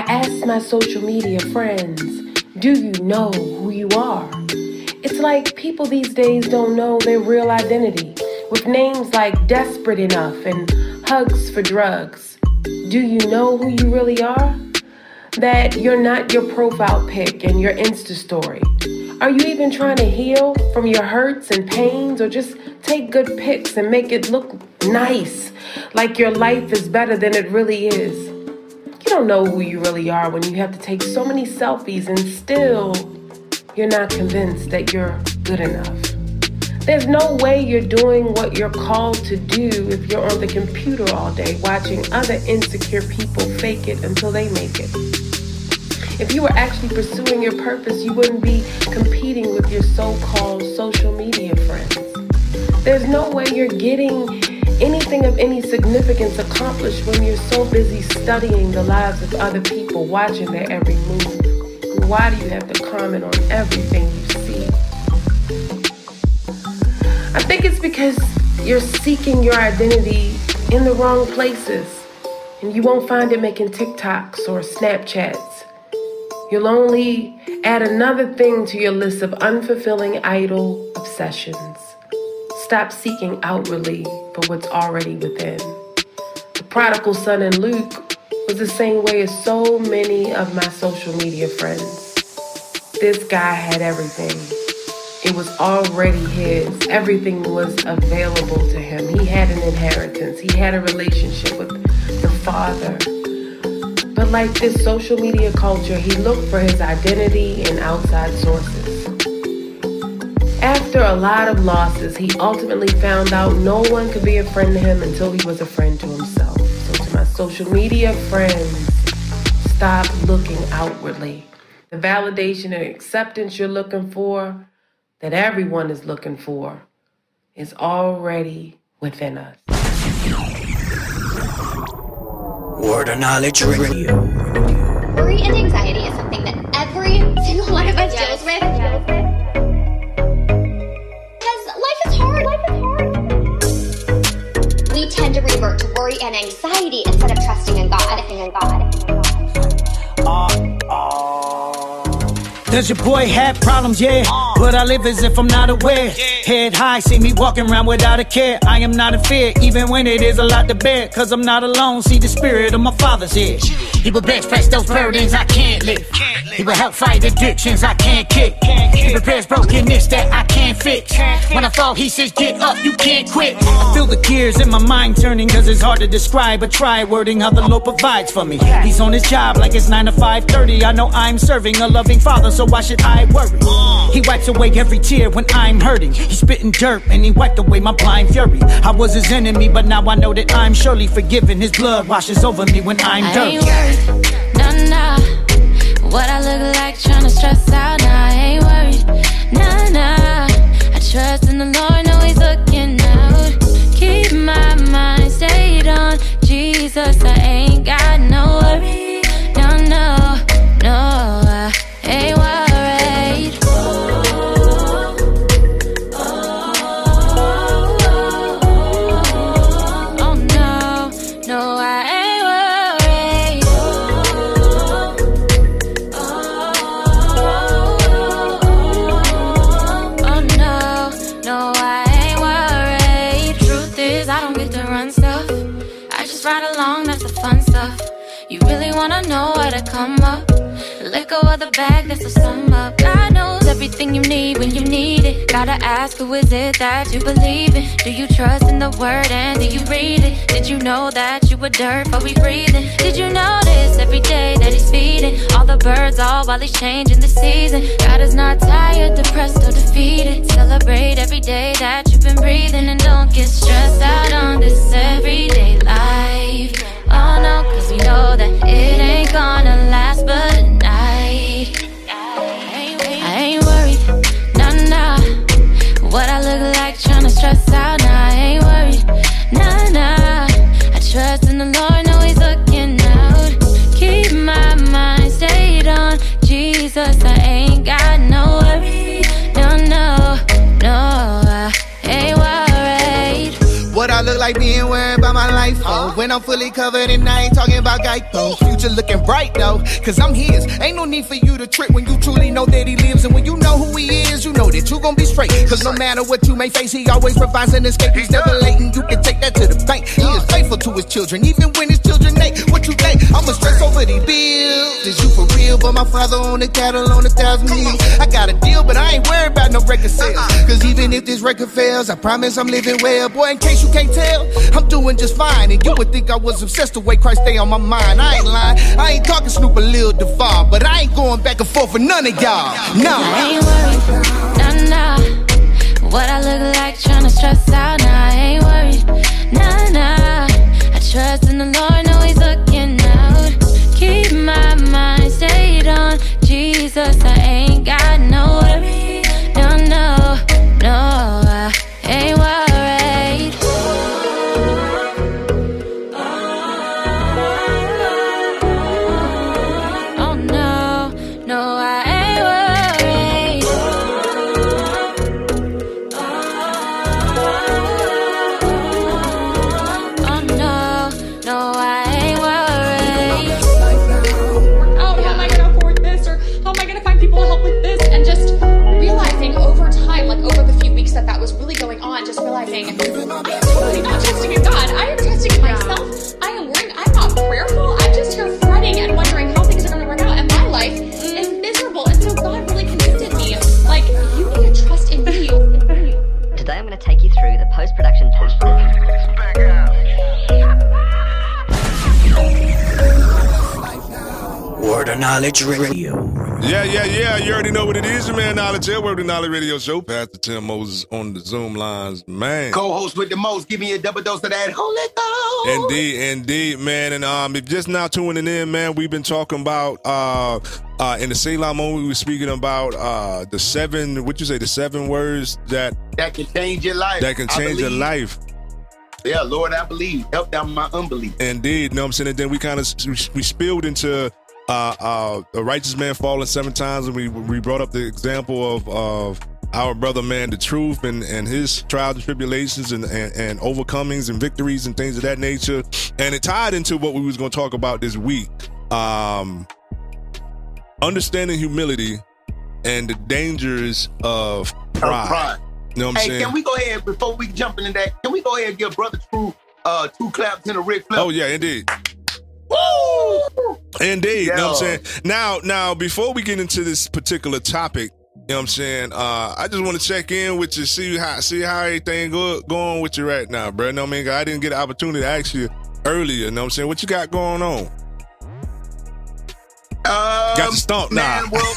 asked my social media friends, Do you know who you are? It's like people these days don't know their real identity, with names like Desperate Enough and Hugs for Drugs. Do you know who you really are? That you're not your profile pic and your Insta story. Are you even trying to heal from your hurts and pains or just take good pics and make it look nice, like your life is better than it really is? You don't know who you really are when you have to take so many selfies and still you're not convinced that you're good enough. There's no way you're doing what you're called to do if you're on the computer all day watching other insecure people fake it until they make it. If you were actually pursuing your purpose, you wouldn't be competing with your so called social media friends. There's no way you're getting anything of any significance accomplished when you're so busy studying the lives of other people, watching their every move. Why do you have to comment on everything you see? I think it's because you're seeking your identity in the wrong places, and you won't find it making TikToks or Snapchats. You'll only add another thing to your list of unfulfilling idle obsessions. Stop seeking outwardly for what's already within. The prodigal son in Luke was the same way as so many of my social media friends. This guy had everything. It was already his. Everything was available to him. He had an inheritance. He had a relationship with the Father. But like this social media culture, he looked for his identity in outside sources. After a lot of losses, he ultimately found out no one could be a friend to him until he was a friend to himself. So, to my social media friends, stop looking outwardly. The validation and acceptance you're looking for, that everyone is looking for, is already within us. Word of Knowledge Radio. Worry and anxiety To worry and anxiety instead of trusting in God. Trusting in God. Uh, Does your boy have problems? Yeah. But I live as if I'm not aware. Head high, see me walking around without a care. I am not in fear, even when it is a lot to bear. Cause I'm not alone, see the spirit of my father's here. He will bench press those burdens I can't lift. He will help fight addictions I can't kick. He repairs brokenness that I can't fix. When I fall, he says, Get up, you can't quit. I feel the gears in my mind turning, cause it's hard to describe. But try wording how the Lord provides for me. He's on his job like it's 9 to 5:30. I know I'm serving a loving father, so why should I worry? He wipes away every tear when I'm hurting. He's spitting dirt and he wiped away my blind fury. I was his enemy, but now I know that I'm surely forgiven. His blood washes over me when I'm I dirty. ain't worried, nah nah. What I look like tryna stress out, nah, I ain't worried, nah nah. I trust in the Lord, know He's looking out. Keep my mind stayed on Jesus, I ain't got no worry, everything you need when you need it. Gotta ask, who is it that you believe in? Do you trust in the word and do you read it? Did you know that you were dirt but we breathing? Did you notice every day that he's feeding all the birds all while he's changing the season? God is not tired, depressed or defeated. Celebrate every day that you've been breathing and don't get stressed out on this everyday life. Oh no, cause we know that it ain't gonna last but What I look like tryna stress out, nah, I ain't worried, nah nah. I trust in the Lord, know He's looking out. Keep my mind stayed on Jesus, I ain't got no worry, no no no. I ain't worried. What I look like being worried about my life, oh. When I'm fully covered and I ain't talking about Geico. Future looking bright though, cause I'm his. Ain't no need for you to trip when you truly know that he lives. And when you know who he is, you know that you gon' be straight. Cause no matter what you may face, he always provides an escape. He's never late and you can take that to the bank. He is faithful to his children, even when his children ain't. What you think? I'ma stress over these bills. Is you for real? But my father on the cattle on a thousand hills. I got a deal, but I ain't worried about no record sales. Cause even if this record fails, I promise I'm living well. Boy, in case you can't tell, I'm doing just fine. And you would think I was obsessed the way Christ stay on my mind. I ain't lying. I ain't talking Snoop or Lil Devon, but I ain't going back and forth for none of y'all. Nah. I ain't worried, nah nah. What I look like tryna stress out, nah, I ain't worried, nah nah. I trust in the Lord, on, just Knowledge Radio. Yeah, yeah, yeah. You already know what it is, your man Knowledge here. Word of Knowledge Radio Show. Pastor Tim Moses on the Zoom lines, man. Co-host with the most. Give me a double dose of that Holy Ghost. Indeed, indeed, man. And um, if just now tuning in, man, we've been talking about uh, uh, in the Selah moment, we were speaking about uh, the seven. What you say? The seven words that That can change your life. that can change your life. Yeah, Lord, I believe. Help down my unbelief. Indeed, know what I'm saying? And then we kind of we spilled into uh, uh, a righteous man falling seven times, and we we brought up the example of of our brother man, the truth, and and his trials and tribulations, and and, and overcomings and victories and things of that nature. And it tied into what we was going to talk about this week. Um, understanding humility and the dangers of pride. pride. You know what I'm hey, saying? can we go ahead before we jump into that? Can we go ahead and give Brother True uh, two claps in a Ric Flair? Oh yeah, indeed. Woo! Indeed. You know what I'm saying? Now, now, before we get into this particular topic, you know what I'm saying? Uh, I just want to check in with you, see how see how everything go, going with you right now, bro. Know what I mean? I didn't get an opportunity to ask you earlier. You know what I'm saying? What you got going on? Um, got you stumped now. man, well,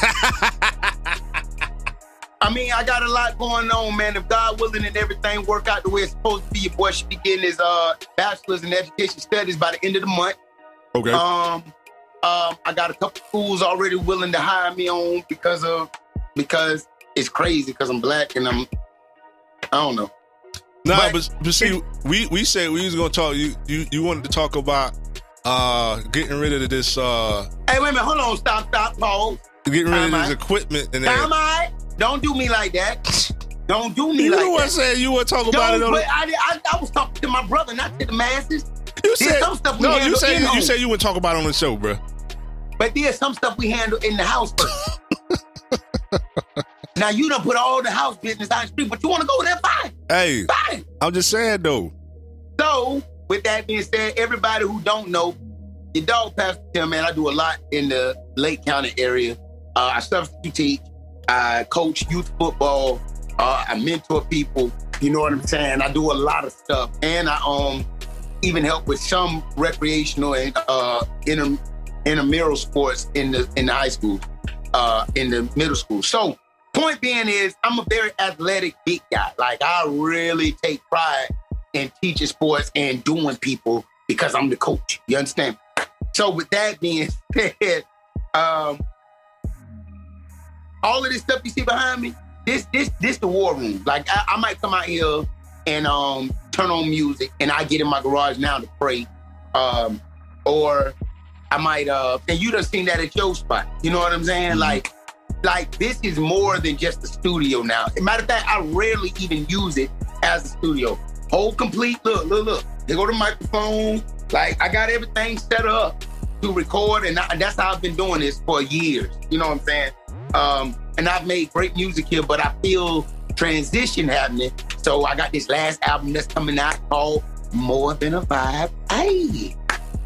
I mean, I got a lot going on, man. If God willing and everything work out the way it's supposed to be, your boy should be getting his uh, bachelor's in education studies by the end of the month. Okay. Um, um, I got a couple fools already willing to hire me on because of because it's crazy because I'm black and I'm I don't know. Nah, but, but see, we we said we was gonna talk. You you you wanted to talk about uh getting rid of this uh Hey, wait a minute, hold on, stop, stop, pause. getting rid of Time this equipment and Time everything. out. Don't do me like that. Don't do me You like that. one said you would talk about Don't it on put- the- I, I, I was talking to my brother, not to the masses. You said some stuff we no. You said you home. said you would talk about it on the show, bro. But there's some stuff we handle in the house first. now you done put all the house business out the street, but you want to go there, fine. Hey, Fine. I'm just saying though. So, with that being said, everybody who don't know, your dog Pastor Tim, man, I do a lot in the Lake County area. Uh, I substitute teach, I coach youth football, uh, I mentor people. You know what I'm saying? I do a lot of stuff, and I um even help with some recreational and uh, inter, intramural sports in the in the high school, uh, in the middle school. So, point being is, I'm a very athletic big guy. Like I really take pride in teaching sports and doing people because I'm the coach. You understand? So with that being said, um, all of this stuff you see behind me, this this this the war room. Like I, I might come out here and um turn on music and I get in my garage now to pray. Um, or I might uh and you done seen that at your spot. You know what I'm saying? Like like this is more than just a studio now. Matter of fact, I rarely even use it as a studio. Whole complete look, look, look. They go to microphone. Like I got everything set up to record, and I, that's how I've been doing this for years. You know what I'm saying? Um, and I've made great music here, but I feel transition happening. So I got this last album that's coming out called More Than a Vibe. Hey,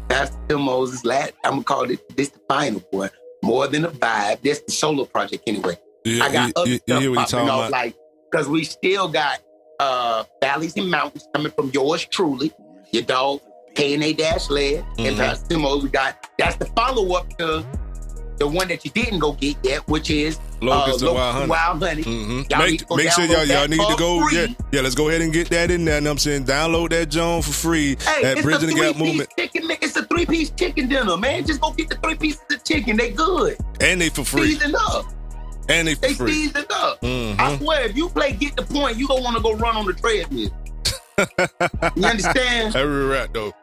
that's Tim Moses' last. I'm gonna call it this the final boy. More than a vibe. That's the solo project anyway. Yeah, I got you- other stuff popping off, about? like because we still got uh valleys and mountains coming from yours truly, your dog K and A Dash Led, and Mhm. Pastor. We got that's the follow up to the one that you didn't go get yet, which is Locust uh, and Wild Honey. Wild Honey. Mhm. To Make, make sure y'all, y'all need to go. free. Yeah, yeah, let's go ahead and get that in there. And I'm saying download that Joan for free Hey, at it's Bridging a Gap three-piece Movement. chicken. It's a three piece chicken dinner, man. Just go get the three pieces of chicken. They good. And they for free. Seasoned up. And they for They free. seasoned up. Mhm. I swear, if you play get the point, you don't want to go run on the treadmill. you understand? Every rat though.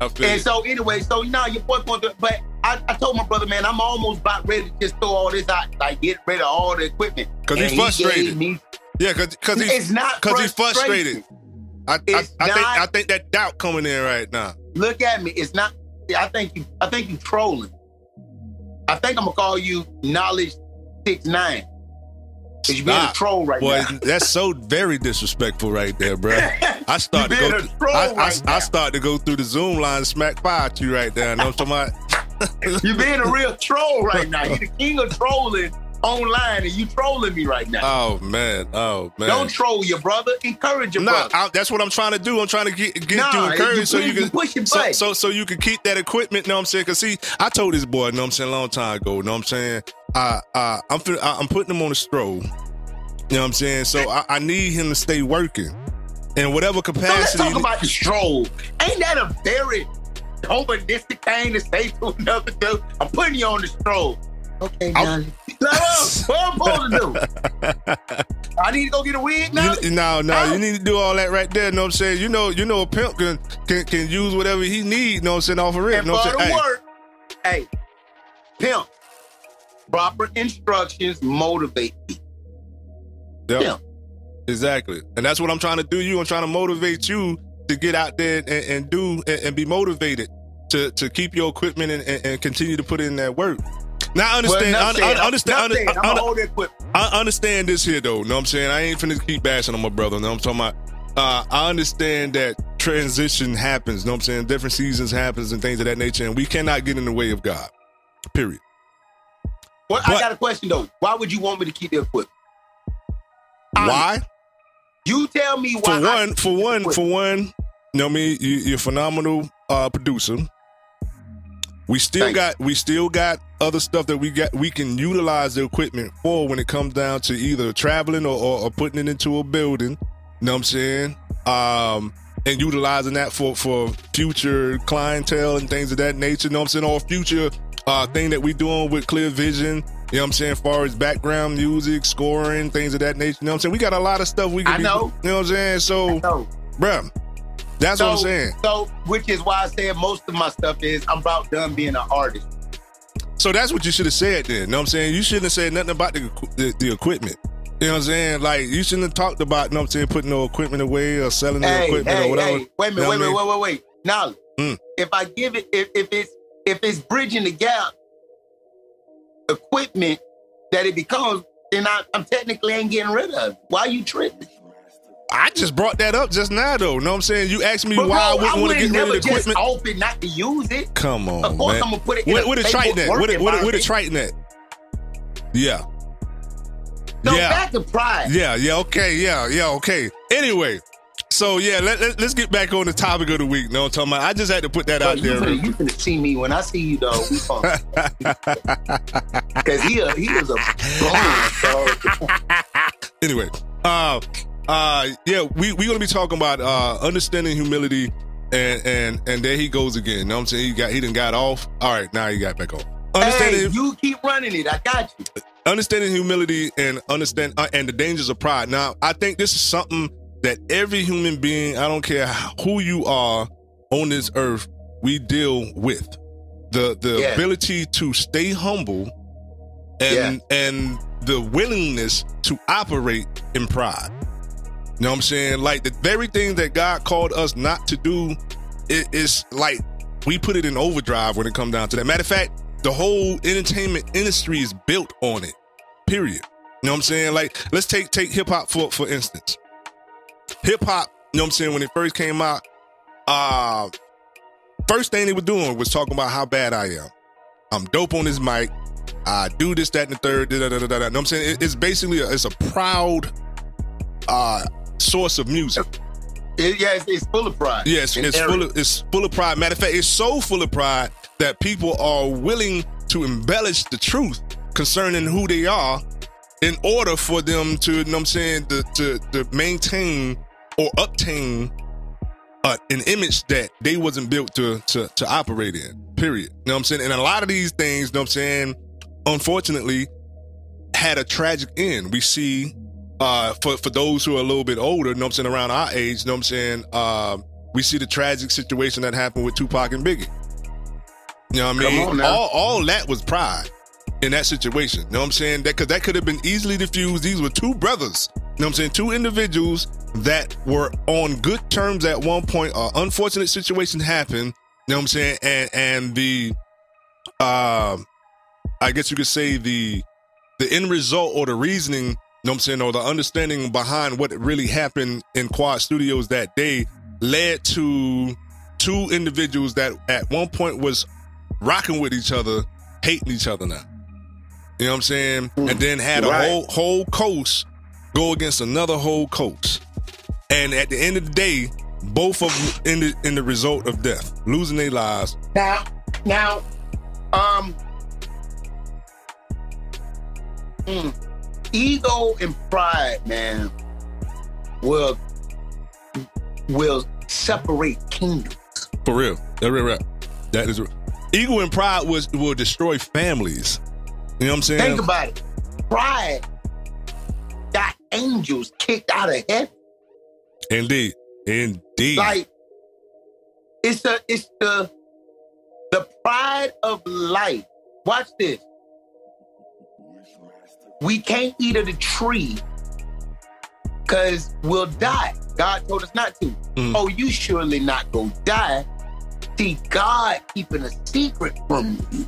And it. so anyway, so now your boy going to, but I, I told my brother, man, I'm almost about ready to just throw all this out, like get rid of all the equipment. Cause he's And he frustrated. me- yeah, cause, cause he's It's not cause he's frustrated. I, I, It's I think not- I think that doubt coming in right now. Look at me. It's not. I think you. I think you trolling. I think I'm gonna call you knowledge six nine. Cause you being a troll right Boy, now. that's so very disrespectful right there, bro. I start to go. troll I, I, right I start to go through the Zoom line and smack fire at you right there. Know what I'm talking about? You being a real troll right now. You're the king of trolling, online and you trolling me right now. Oh man, oh man. Don't troll your brother. Encourage your No, brother. I, that's what I'm trying to do. I'm trying to get get Nah, you encouraged so you you can you push your so, so so you can keep that equipment. Know what I'm saying? Cause see, I told this boy, know what I'm saying, a long time ago. You know what I'm saying? I uh, I'm I, I'm putting him on a stroll. You know what I'm saying? So I, I need him to stay working in whatever So let's capacity. talk about the stroll. Ain't that a very humanistic thing to say to another dude? I'm putting you on the stroll. Okay, Johnny. Like, what, what I'm supposed to do? I need to go get a wig now? You, no, no, you need to do all that right there. You Know what I'm saying? You know, you know, a pimp can can, can use whatever he need. Know what I'm saying? Off of it. And Know what for I'm the saying? Hey, work, hey, pimp, proper instructions motivate me. Yep. Exactly. And that's what I'm trying to do. You, I'm trying to motivate you to get out there and, and do and, and be motivated to to keep your equipment and, and, continue to put in that work. Now I understand. Well, I, said. I understand. I, I- hold that equipment. I understand this here though. Know what I'm saying? I ain't finna keep bashing on my brother. Know what I'm talking about? Uh, I understand that transition happens. Know what I'm saying? Different seasons happens and things of that nature, and we cannot get in the way of God. Period. Well, I got a question though. Why would you want me to keep the equipment? Why? You tell me for why. I- one, for one, for one, you know I mean? You, you're a phenomenal uh, producer. We still got we still got other stuff that we got we can utilize the equipment for when it comes down to either traveling or, or, or putting it into a building. You know what I'm saying? Um and utilizing that for for future clientele and things of that nature. You know what I'm saying? Or future uh thing that we doing with Clear Vision. You know what I'm saying? As far as background music, scoring, things of that nature. You know what I'm saying? We got a lot of stuff we can I be- know. you know what I'm saying? So, bruh, that's so, what I'm saying. So, which is why I said most of my stuff is I'm about done being an artist. So that's what you should have said then. You know what I'm saying? You shouldn't have said nothing about the, the, the equipment. You know what I'm saying? Like, you shouldn't have talked about, you know what I'm saying, putting no equipment away or selling the equipment hey, or whatever. hey, wait a You minute, know wait, I wait, wait, wait, wait. Now, Mm. if I give it, if, if it's if it's bridging the gap, equipment that it becomes, then I, I'm technically ain't getting rid of. it. Why you tripping? I just brought that up just now, though. You know what I'm saying? You asked me But why I wouldn't want to get rid of the just equipment. open not to use it. Come on, Of course man. I'm gonna put it in Where, a where the Triton at? Where the, where where the. Triton at? Yeah. So yeah. back to pride. Yeah, yeah, okay, yeah, yeah, okay. Anyway, so yeah, let, let, us get back on the topic of the week. No, I'm talking about, I just had to put that Bro, out you, there. finna, you finna see me when I see you, though. We Because he, a, he was a bone, anyway, uh, uh, yeah, we we gonna be talking about uh, understanding humility, and and and there he goes again. You know what I'm saying? He got he didn't got off. All right, now he got back on. Understanding Hey, you keep running it. I got you. understanding humility and understand uh, and the dangers of pride. Now, I think this is something that every human being, I don't care who you are on this earth, we deal with. The the Yeah. ability to stay humble and and the willingness to operate in pride. You know what I'm saying? Like the very thing that God called us not to do, it is like we put it in overdrive when it comes down to that. Matter of fact, the whole entertainment industry is built on it. Period. You know what I'm saying? Like, let's take take hip hop for for instance. Hip hop, you know what I'm saying, when it first came out, uh first thing they were doing was talking about how bad I am. I'm dope on this mic. I do this, that, and the third. Da, da, da, da, da. You know what I'm saying? It- it's basically a, it's a proud uh source of music. It, yeah, it's, it's full of pride. Yes, it's arrogance. full of it's full of pride. Matter of fact, it's so full of pride that people are willing to embellish the truth concerning who they are in order for them to, you know what I'm saying, to, to, to maintain or obtain uh, an image that they wasn't built to, to to operate in. Period. You know what I'm saying? And a lot of these things, you know what I'm saying, unfortunately, had a tragic end. We see uh for for those who are a little bit older, you know what I'm saying, around our age, you know what I'm saying, um, we see the tragic situation that happened with Tupac and Biggie. You know what I mean? All all that was pride in that situation. You know what I'm saying? That cause that could have been easily diffused. These were two brothers. You know what I'm saying? Two individuals that were on good terms at one point. An unfortunate situation happened. You know what I'm saying? And and the um I guess you could say the the end result or the reasoning, you know what I'm saying, or the understanding behind what really happened in Quad Studios that day led to two individuals that at one point was rocking with each other, hating each other now. You know what I'm saying? And then had a Right. whole whole coast go against another whole coach. And at the end of the day, both of them ended in the result of death, losing their lives. Now, now, um, mm, ego and pride, man, will will separate kingdoms. For real. That real rap. That is real. Ego and pride was will destroy families. You know what I'm saying? Think about it. Pride angels kicked out of heaven. Indeed. Indeed. Like it's the it's the the pride of life. Watch this. We can't eat of the tree because we'll die. God told us not to. Mm. Oh, you surely not gonna die. See, God keeping a secret from you.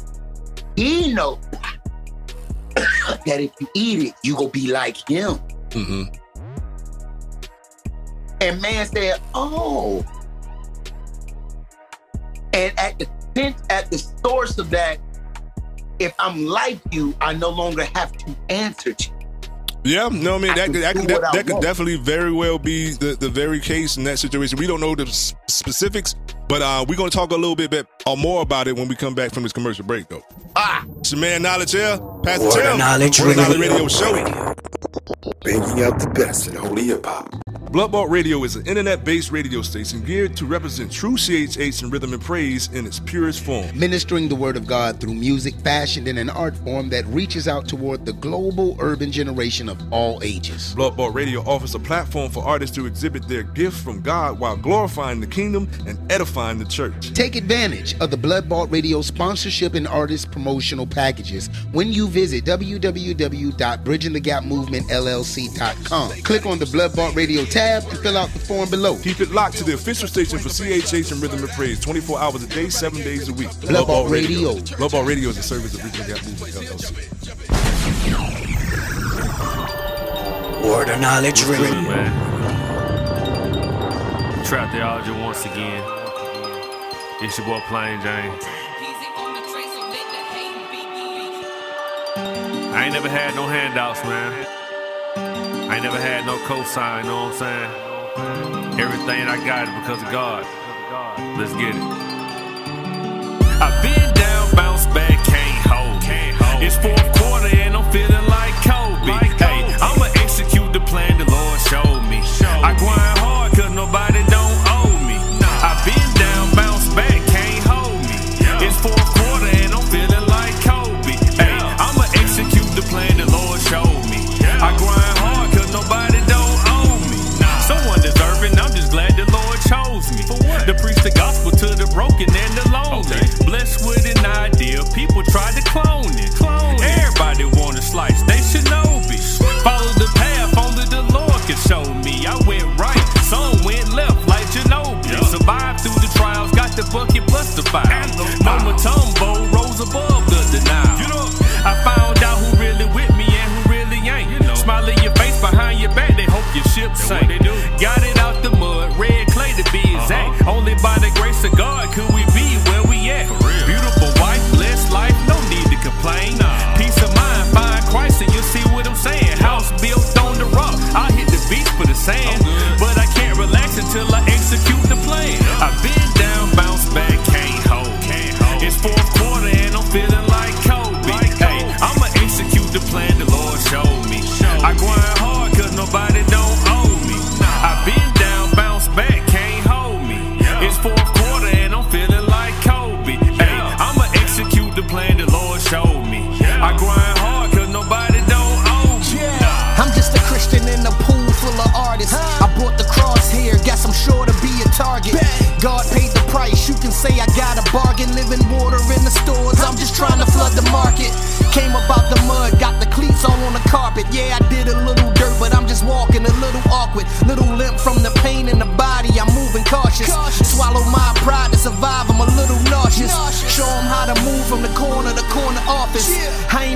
He know that if you eat it, you gonna be like him. Mm-hmm. And man said, "Oh." And at the cent- at the source of that, if I'm like you, I no longer have to answer to you. Yeah, no, I mean I that can could, that, do could, that, I that could definitely very well be the, the very case in that situation. We don't know the s- specifics, but uh, we're going to talk a little bit, bit uh, more about it when we come back from this commercial break, though. Ah, it's your man Knowledge here, Pastor Word Tim, Knowledge Word of Knowledge Radio. Radio Show. Banging out the best in holy hip hop. Bloodbought Radio is an internet-based radio station geared to represent true CHH and rhythm and praise in its purest form. Ministering the word of God through music fashioned in an art form that reaches out toward the global urban generation of all ages. Bloodbought Radio offers a platform for artists to exhibit their gift from God while glorifying the kingdom and edifying the church. Take advantage of the Bloodbought Radio sponsorship and artist promotional packages when you visit www.bridgingthegapmovementllc.com. Click on the Bloodbought Radio tab and fill out the form below. Keep it locked to the official station for CHH and Rhythm and Praise 24 hours a day, 7 days a week. Bloodbought Radio. Bloodbought Radio is a service of Regional Gap Movement LLC. Word of Knowledge What's Radio. good, man? Trap Theology once again. It's your boy Plain Jane. I ain't never had no handouts, man. I never had no cosign, you know what I'm saying? Everything I got is because of God. Let's get it. I've been down, bounce back, can't hold. It's 4 broken and the lonely. Blessed with an idea, people try to clone it. Clone Everybody want a slice, they should know me. Follow the path only the Lord can show me. I went right, some went left like Ginobili. Survived through the trials, got the bucket plus the fire. No Mutombo rose above the denial. I found out who really with me and who really ain't. Smile in your face behind your back, they hope your ship sank. By the grace of God could we be where we at. Beautiful wife, blessed life, no need to complain. Peace of mind, find Christ and you'll see what I'm saying. House built on the rock, I hit the beach for the sand. But I can't relax until I execute the plan. I've been say I got a bargain. Living water in the stores, I'm just trying to flood the market. Came about the mud, got the cleats all on the carpet. Yeah, I did a little dirt, but I'm just walking a little awkward. Little limp from the pain in the body, I'm moving cautious. Swallow my pride to survive, I'm a little nauseous. Show 'em how to move from the corner to corner office. I ain't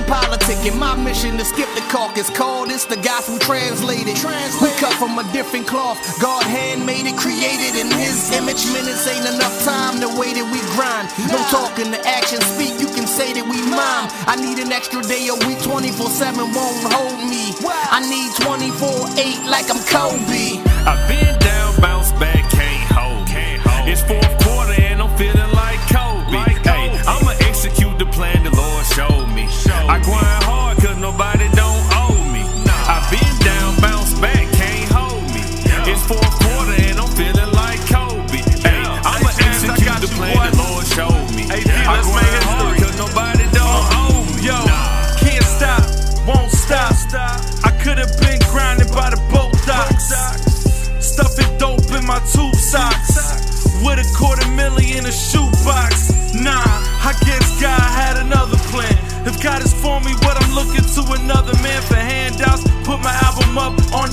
politicking, my mission to skip the caucus. Call this the gospel translated. We cut from a different cloth. God handmade it, created in His image. Minutes ain't enough time the way that we grind. No talking, the action speak. You can say that we mime. I need an extra day a week, 24 7 won't hold me. I need 24 8 like I'm Kobe. I've been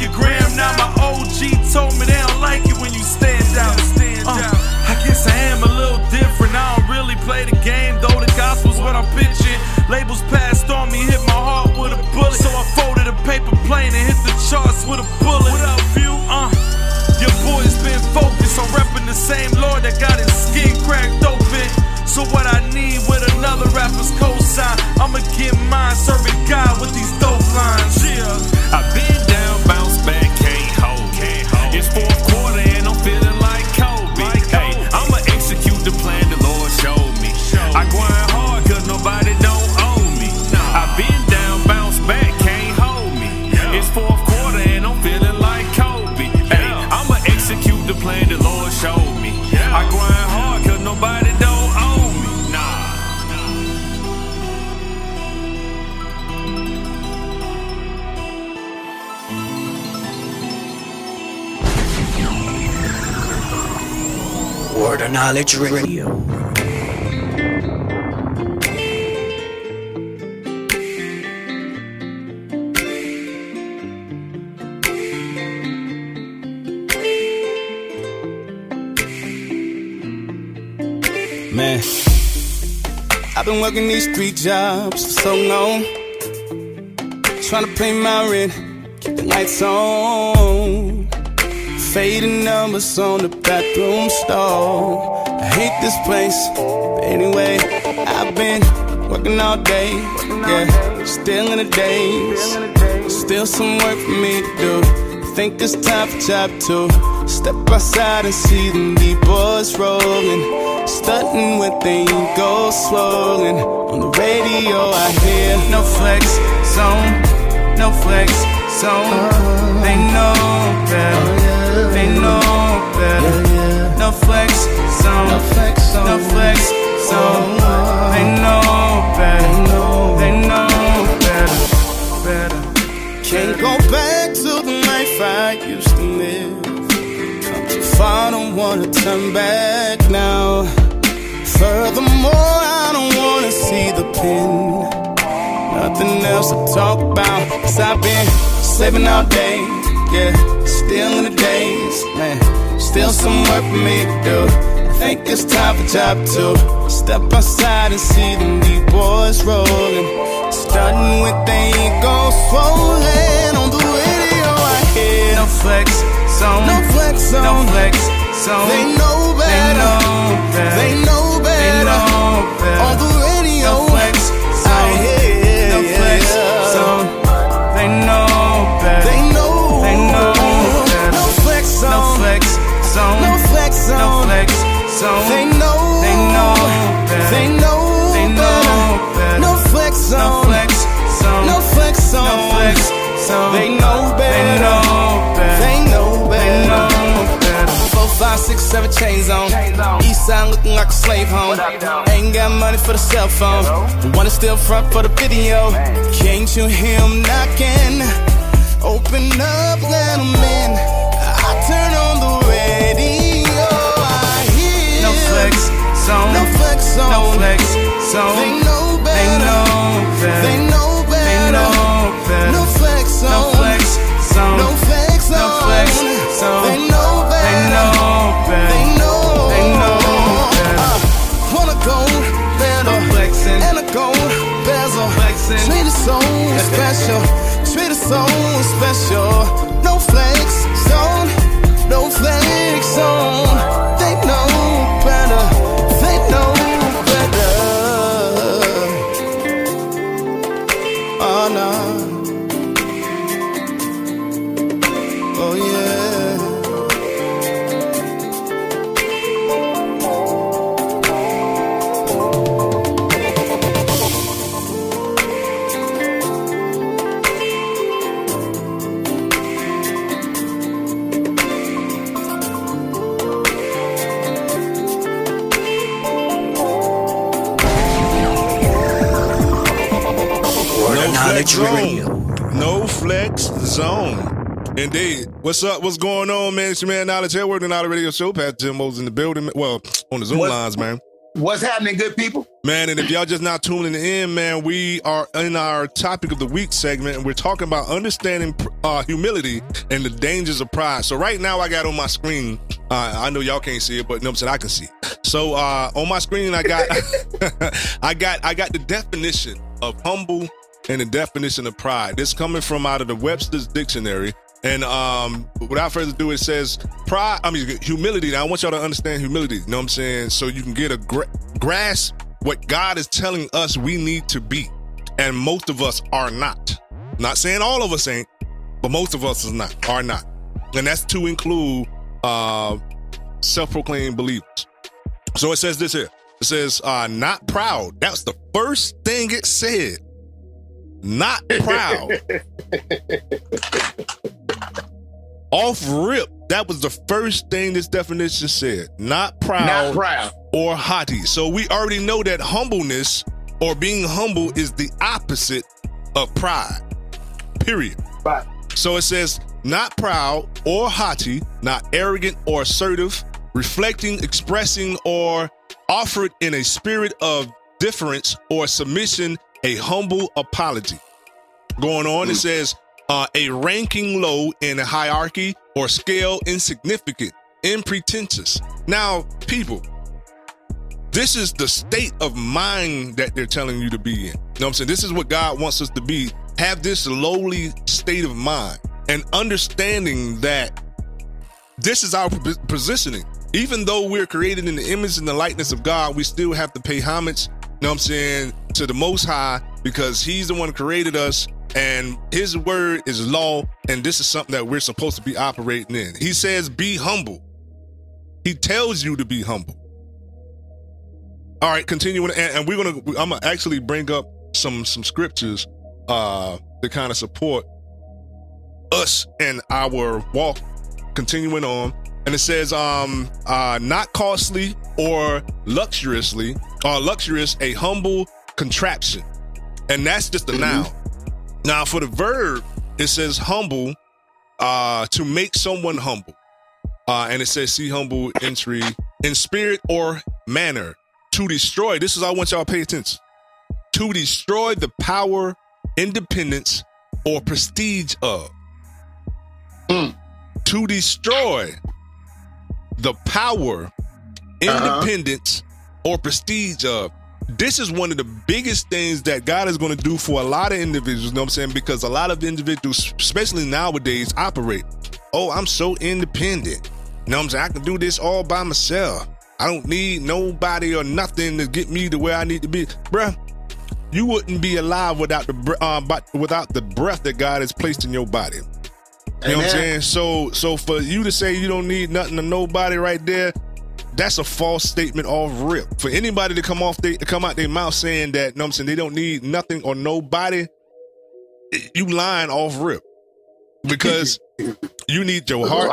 your gram. Now my OG told me they don't like it when you stand out. Uh, I guess I am a little different. I don't really play the game, though the gospel's what I'm pitching. Labels passed on me, hit my heart with a bullet. So I folded a paper plane and hit the charts with a bullet. What up, view? Uh, your boy's been focused on repping the same Lord that got his skin cracked open. So what I need with another rapper's cosign, I'ma get mine serving God with these Knowledge Radio. Man, I've been working these three jobs for so long. Trying to pay my rent, keep the lights on. Fading numbers on the bathroom stall. I hate this place, but anyway, I've been working all day. Yeah, still in the days. Still some work for me to do. Think it's time for job two. Step outside and see them deep boys rolling. Stunting with the ego swollen. On the radio, I hear no flex zone, no flex zone. They know better, they know better. Yeah. No flex zone, no flex zone, no flex zone. Oh. They know better, they know better, better. Can't go back to the life I used to live. Come too far, I don't wanna turn back now. Furthermore, I don't wanna see the pin. Nothing else to talk about. Cause I've been slaving all day. Yeah, still in the days, man. Still some work for me to do. I think it's time for job two. Step outside and see them deep boys rolling. Starting with the ego swollen. On the radio, I hear no flex zone. No flex zone. No flex zone. They know better. They know better. They know better. They know better. On the radio, zone. They know. They know better. They know. They know better. No flex zone. No flex zone. No flex zone. No flex zone. They know better. They know better. They know better. They know better. Four, five, six, seven chains on. East side looking like a slave home. Ain't got money for the cell phone. Wanna still front for the video. Can't you hear him knocking? Open up, let him in. I turn on the radio. No flex zone. No flex zone. No flex zone. They know better. They know better. They know better. They know better. No flex zone. No flex zone. No flex zone. No flex zone. They know better. They know better. They know. They know better. Uh, wanna go better. Flexing. And a gold bezel. Flexing. Treat it so special. Treat it so special. Indeed. What's up? What's going on, man? It's your man Knowledge here, working out a radio show. Pat Jimbo's in the building. Well, on the Zoom What- lines, man. What's happening, good people? Man, and if y'all just not tuning in, man, we are in our topic of the week segment, and we're talking about understanding uh, humility and the dangers of pride. So right now, I got on my screen. Uh, I know y'all can't see it, but you know what I'm saying I can see. it. So uh, on my screen, I got, I got, I got the definition of humble and the definition of pride. This coming from out of the Webster's Dictionary. And um, without further ado, it says pride. I mean, humility. Now, I want y'all to understand humility. You know what I'm saying? So you can get a gra- grasp what God is telling us we need to be, and most of us are not. Not saying all of us ain't, but most of us is not are not, and that's to include uh, self-proclaimed believers. So it says this here. It says, uh, "Not proud." That's the first thing it said. Not proud. Off rip. That was the first thing this definition said. Not proud. Not proud. Or haughty. So we already know that humbleness or being humble is the opposite of pride. Period. Right. So it says, not proud or haughty, not arrogant or assertive, reflecting, expressing, or offered in a spirit of difference or submission, a humble apology. Going on, it mm. says, uh, a ranking low in a hierarchy or scale, insignificant, impretentious. Now, people, this is the state of mind that they're telling you to be in. You know what I'm saying? This is what God wants us to be. Have this lowly state of mind and understanding that this is our positioning. Even though we're created in the image and the likeness of God, we still have to pay homage, you know what I'm saying, to the Most High because He's the one created us and His word is law. And this is something that we're supposed to be operating in. He says, be humble. He tells you to be humble. All right, continuing, and, and we're gonna. I'm gonna actually bring up some some scriptures uh to kind of support us and our walk. Continuing on, and it says, um, uh, not costly or luxuriously, or luxurious, a humble contraption, and that's just a noun. Now, for the verb, it says humble, uh, to make someone humble. Uh, and it says, see humble entry in spirit or manner to destroy. This is, I want y'all to pay attention. To destroy the power, independence, or prestige of. To destroy the power, independence, or prestige of. This is one of the biggest things that God is going to do for a lot of individuals, you know what I'm saying? Because a lot of individuals, especially nowadays, operate. Oh, I'm so independent. You know what I'm saying? I can do this all by myself. I don't need nobody or nothing to get me to where I need to be. Bruh, you wouldn't be alive without the uh, without the breath that God has placed in your body. You know what I'm saying? So so for you to say you don't need nothing to nobody right there, that's a false statement off rip. For anybody to come off they come out their mouth saying that, you know what I'm saying, they don't need nothing or nobody, you lying off rip. Because you need your heart.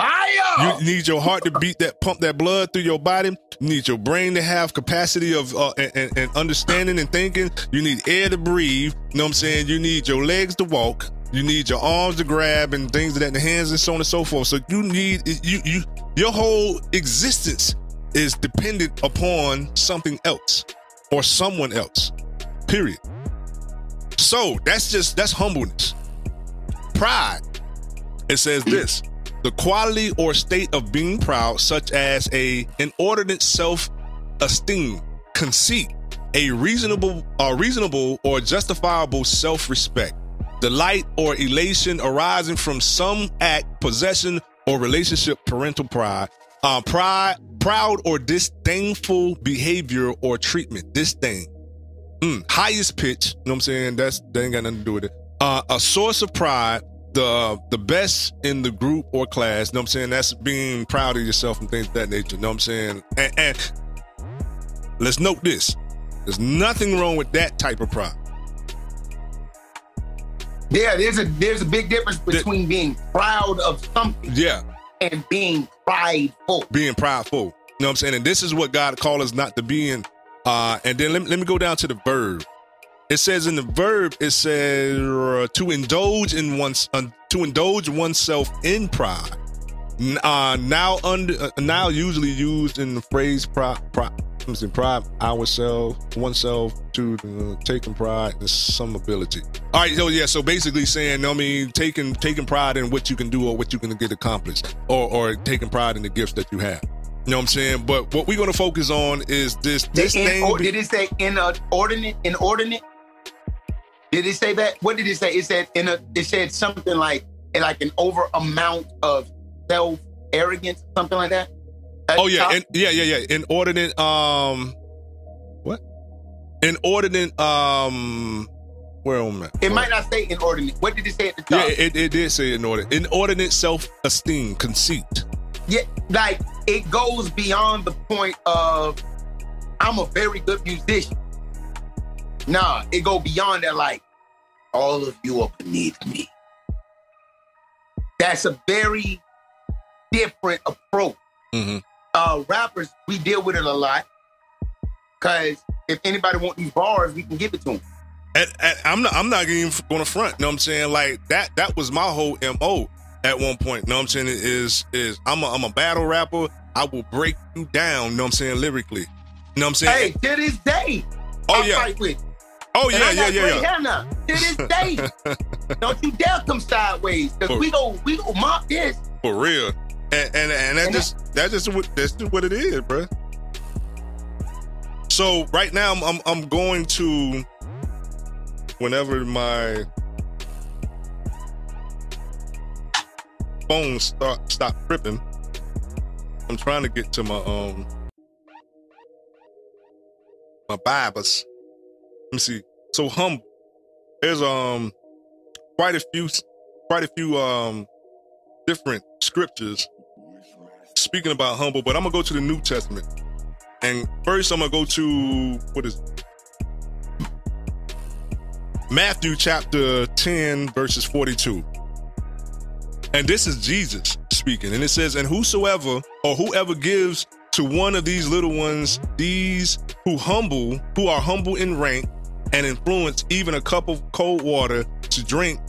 You need your heart to beat that, pump that blood through your body. You need your brain to have capacity of uh, and, and- and understanding and thinking. You need air to breathe. You know what I'm saying? You need your legs to walk. You need your arms to grab and things of that, the hands and so on and so forth. So you need you you your whole existence is dependent upon something else or someone else. Period. So that's just that's humbleness. Pride. It says this the quality or state of being proud, such as a inordinate self-esteem, conceit, a reasonable or reasonable or justifiable self-respect, delight or elation arising from some act, possession, or relationship, parental pride, uh, pride, proud or disdainful behavior or treatment, disdain. Mm, highest pitch, you know what I'm saying? That's that ain't got nothing to do with it. Uh, a source of pride, the the best in the group or class, you know what I'm saying? That's being proud of yourself and things of that nature, you know what I'm saying? And, and let's note this. There's nothing wrong with that type of pride. Yeah, there's a there's a big difference between being proud of something Yeah. and being prideful. being prideful. You know what I'm saying? And this is what God called us not to be in. Uh, and then let me, let me go down to the verb. It says in the verb, it says uh, to indulge in one's uh, to indulge oneself in pride. Uh, now under uh, now usually used in the phrase pride, pride, see, pride ourselves, oneself to uh, taking pride in some ability. All right, so yeah, so basically saying, I mean, taking taking pride in what you can do or what you can get accomplished, or or taking pride in the gifts that you have. You know what I'm saying? But what we're gonna focus on is this this In- thing. or- did it say inordinate? Inordinate? Did it say that? What did it say? It said in a. It said something like like an over amount of self arrogance, something like that. Oh yeah, top? and, yeah, yeah, yeah. Inordinate. Um, what? Inordinate. Um, where am I? it might not say inordinate. What did it say at the top? Yeah, it, it did say inordinate. Inordinate self-esteem, conceit. Yeah, like it goes beyond the point of I'm a very good musician. Nah, it go beyond that. Like all of you are beneath me. That's a very different approach. Mm-hmm. Uh, rappers, we deal with it a lot because if anybody want these bars, we can give it to them. And, and I'm not. I'm not even going to front. You know what I'm saying? Like that. That was my whole mo at one point. You know what I'm saying? Is is I'm a I'm a battle rapper. I will break you down. You know what I'm saying? Lyrically. You know what I'm saying? Hey, to this day, Oh, I yeah. Oh yeah, yeah, yeah, yeah. now. To this day, don't you dare come sideways, cause For- we go we go mop this. For real. And and, and that just that's just what that's just what it is, bro. So right now I'm I'm, I'm going to whenever my phone start stop tripping, I'm trying to get to my um my Bibles. Let me see. So humble. There's um quite a few quite a few um different scriptures speaking about humble, but I'm gonna go to the New Testament. And first I'm gonna go to what is it? Matthew chapter 10, verses 42. And this is Jesus speaking. And it says, And whosoever or whoever gives to one of these little ones, these who humble, who are humble in rank and influence, even a cup of cold water to drink,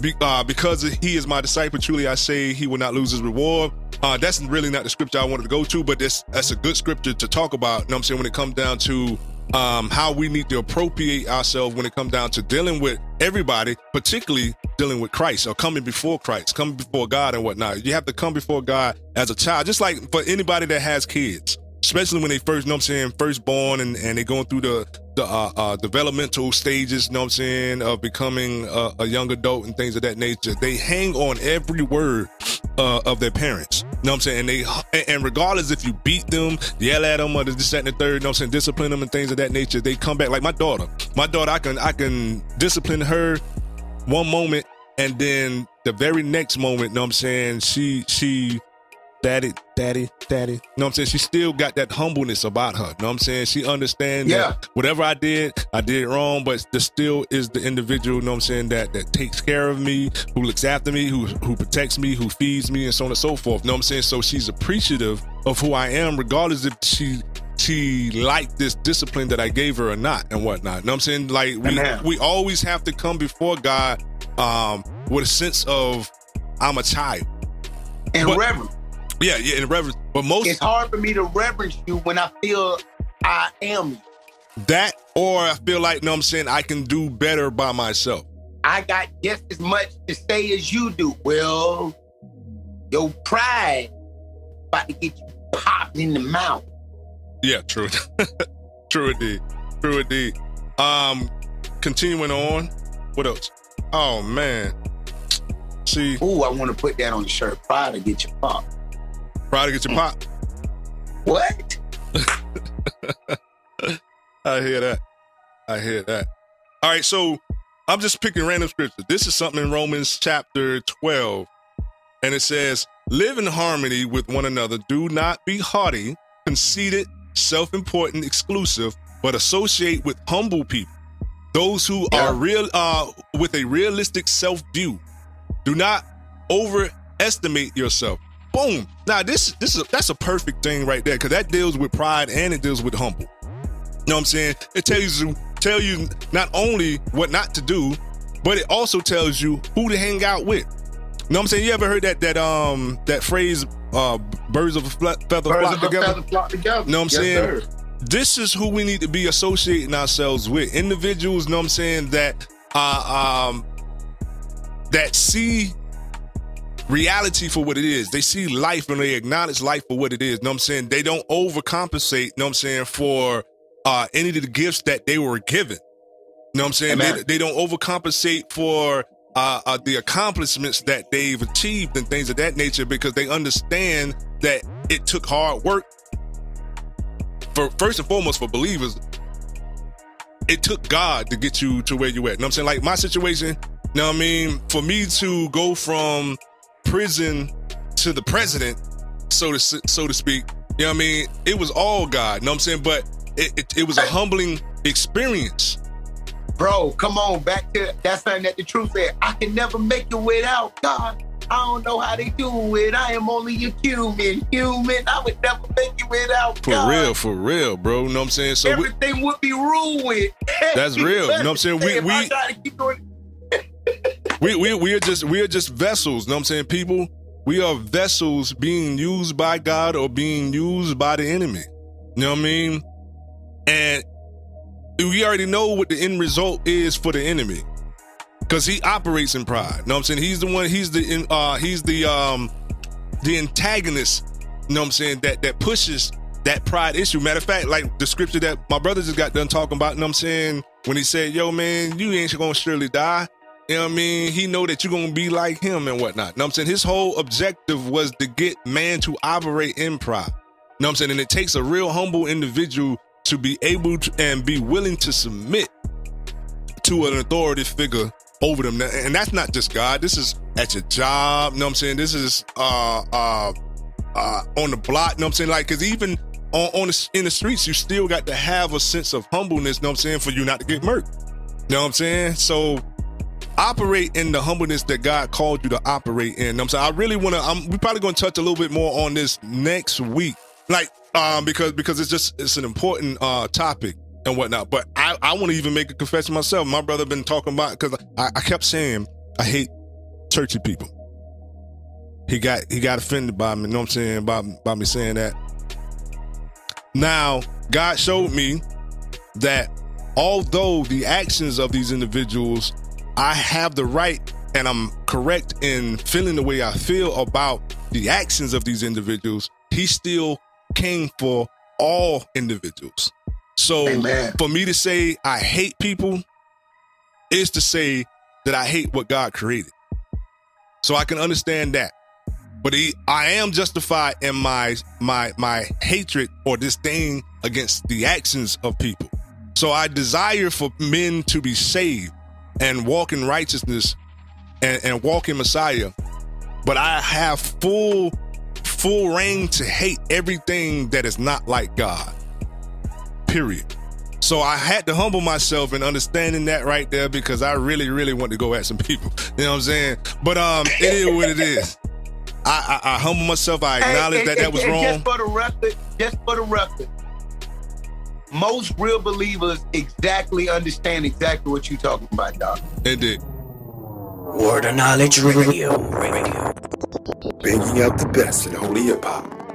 be, uh, because he is my disciple, truly I say he will not lose his reward. Uh, that's really not the scripture I wanted to go to, but this, that's a good scripture to talk about. You know I'm saying? When it comes down to um, how we need to appropriate ourselves when it comes down to dealing with everybody, particularly dealing with Christ or coming before Christ, coming before God and whatnot. You have to come before God as a child, just like for anybody that has kids, especially when they first, you know I'm saying, first born and, and they're going through the the uh, uh, developmental stages, you know what I'm saying, of becoming a, a young adult and things of that nature. They hang on every word uh, of their parents. You know what I'm saying? And they and- regardless if you beat them, yell at them, or this, that, and the third, you know what I'm saying, discipline them and things of that nature, they come back. Like my daughter. My daughter, I can I can discipline her one moment and then the very next moment, you know what I'm saying, she she daddy, daddy, daddy. You know what I'm saying? She still got that humbleness about her. You know what I'm saying? She understands Yeah. that whatever I did, I did it wrong, but there still is the individual, you know what I'm saying, that that takes care of me, who looks after me, who who protects me, who feeds me, and so on and so forth. You know what I'm saying? So she's appreciative of who I am, regardless if she she liked this discipline that I gave her or not and whatnot. You know what I'm saying? Like we we always have to come before God um with a sense of I'm a child. And But- reverence. Yeah, yeah, in reverence. But most It's hard for me to reverence you when I feel I am that or I feel like, you know what I'm saying, I can do better by myself. I got just as much to say as you do. Well, your pride about to get you popped in the mouth. Yeah, true. true indeed. True indeed. Um, continuing on. What else? Oh man. See. Ooh, I want to put that on the shirt. Pride to get you popped. Pride to get your pop. What? I hear that. I hear that. All right, so I'm just picking random scripture. This is something in Romans chapter 12, and it says, Live in harmony with one another. Do not be haughty, conceited, self important, exclusive, but associate with humble people. Those who are real, uh, with a realistic self view. Do not overestimate yourself. Boom. Now this this is that's a perfect thing right there because that deals with pride and it deals with humble. You know what I'm saying? It tells you tell you not only what not to do, but it also tells you who to hang out with. You know what I'm saying? You ever heard that that um that phrase uh birds of a feather Birds flock of a together? feather flock together. know what I'm Yes, saying? sir. This is who we need to be associating ourselves with. Individuals, you know what I'm saying, that uh um that see reality for what it is. They see life and they acknowledge life for what it is. Know what I'm saying? They don't overcompensate, know what I'm saying, for uh any of the gifts that they were given. Know what I'm saying? They, they don't overcompensate for uh, uh, the accomplishments that they've achieved and things of that nature because they understand that it took hard work. For first and foremost, for believers, it took God to get you to where you at. Know what I'm saying? Like my situation, know what I mean? For me to go from prison to the president, so to so to speak, you know what I mean? It was all God. You Know what I'm saying? But it, it, it was a humbling experience. Bro, come on, back to that's something that the truth said. I can never make it without God. I don't know how they do it. I am only a human. Human. I would never make it without For God. real, for real, bro. You know what I'm saying? So we, Everything would be ruined. That's real. You know what I'm saying? We- we- gotta keep doing we we we are just we are just vessels. Know what I'm saying? People, we are vessels being used by God or being used by the enemy. You know what I mean? And we already know what the end result is for the enemy. Cause he operates in pride. Know what I'm saying? He's the one, he's the uh he's the um the antagonist, you know what I'm saying, that that pushes that pride issue. Matter of fact, like the scripture that my brother just got done talking about, you know what I'm saying? When he said, Yo, man, you ain't gonna surely die. You know what I mean? He know that you're gonna be like him and whatnot. Know what I'm saying? His whole objective was to get man to operate. You know what I'm saying? And it takes a real humble individual to be able to and be willing to submit to an authority figure over them. And that's not just God. This is at your job. Know what I'm saying? This is uh uh uh on the block. Know what I'm saying? Like, cause even on, on the, in the streets, you still got to have a sense of humbleness, know what I'm saying, for you not to get murked. Know what I'm saying? So operate in the humbleness that God called you to operate in. I'm saying? I really want to, I'm, we're probably going to touch a little bit more on this next week. Like, um, because, because it's just, it's an important, uh, topic and whatnot. But I, I want to even make a confession myself. My brother been talking about, cause I, I kept saying, I hate churchy people. He got, he got offended by me, you know what I'm saying? By, by me saying that. Now, God showed me that although the actions of these individuals, I have the right and I'm correct in feeling the way I feel about the actions of these individuals, he still came for all individuals. So for me to say I hate people is to say that I hate what God created. So I can understand that. But he, I am justified in my my my hatred or disdain against the actions of people. So I desire for men to be saved and walk in righteousness and, and walk in Messiah. But I have full full reign to hate everything that is not like God. Period. So I had to humble myself in understanding that right there because I really, really want to go at some people. You know what I'm saying? But um, it is what it is. I, I, I humble myself. I acknowledge And- that that was and wrong. Just for the record, just for the record, most real believers exactly understand exactly what you're talking about, dog. It did. Word of Knowledge Radio. Radio. Banging out the best in holy hip hop.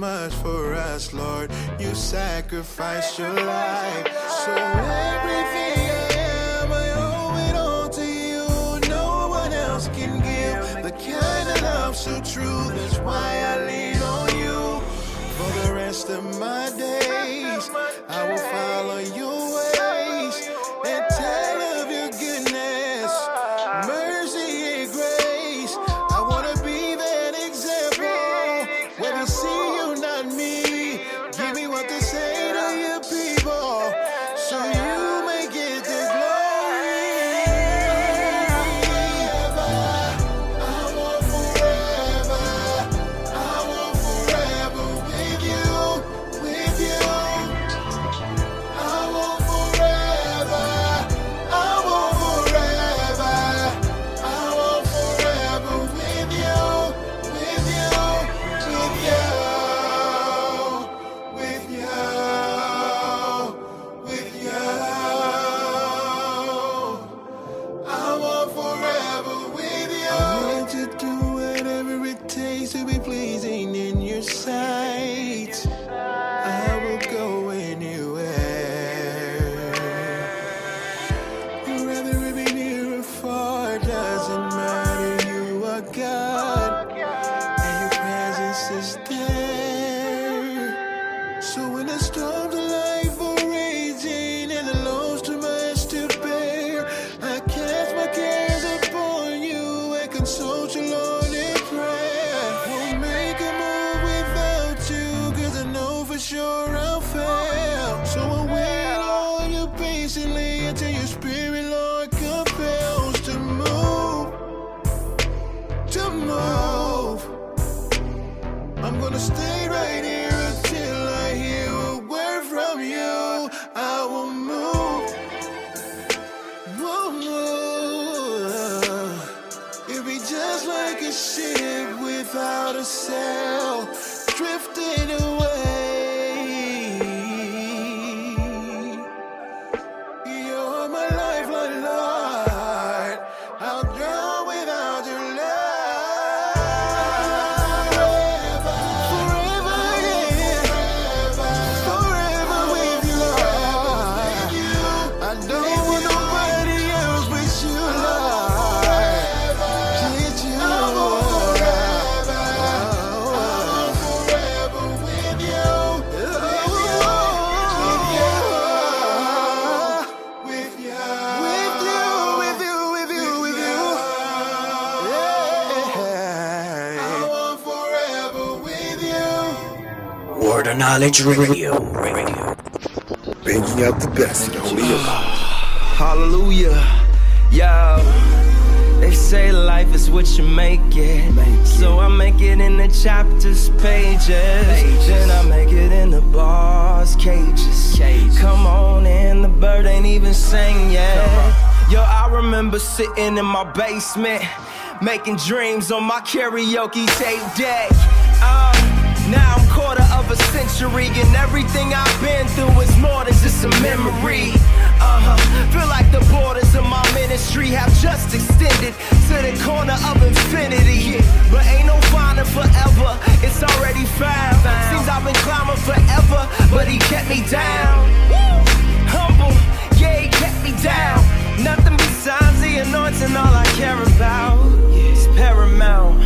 Much for us, Lord. You sacrificed your Knowledge Radio. Radio. Banging out the best in holy hip hop. Hallelujah. Yo, they say life is what you make it. So I make it in the chapters, pages. Then I make it in the bars, cages. Come on in, the bird ain't even sang yet. Yo, I remember sitting in my basement, making dreams on my karaoke tape deck. Century, and everything I've been through is more than just a memory. Uh huh. Feel like the borders of my ministry have just extended to the corner of infinity. But ain't no finding forever, it's already found. Seems I've been climbing forever, but he kept me down. Humble, yeah, he kept me down. Nothing besides the anointing, all I care about is paramount.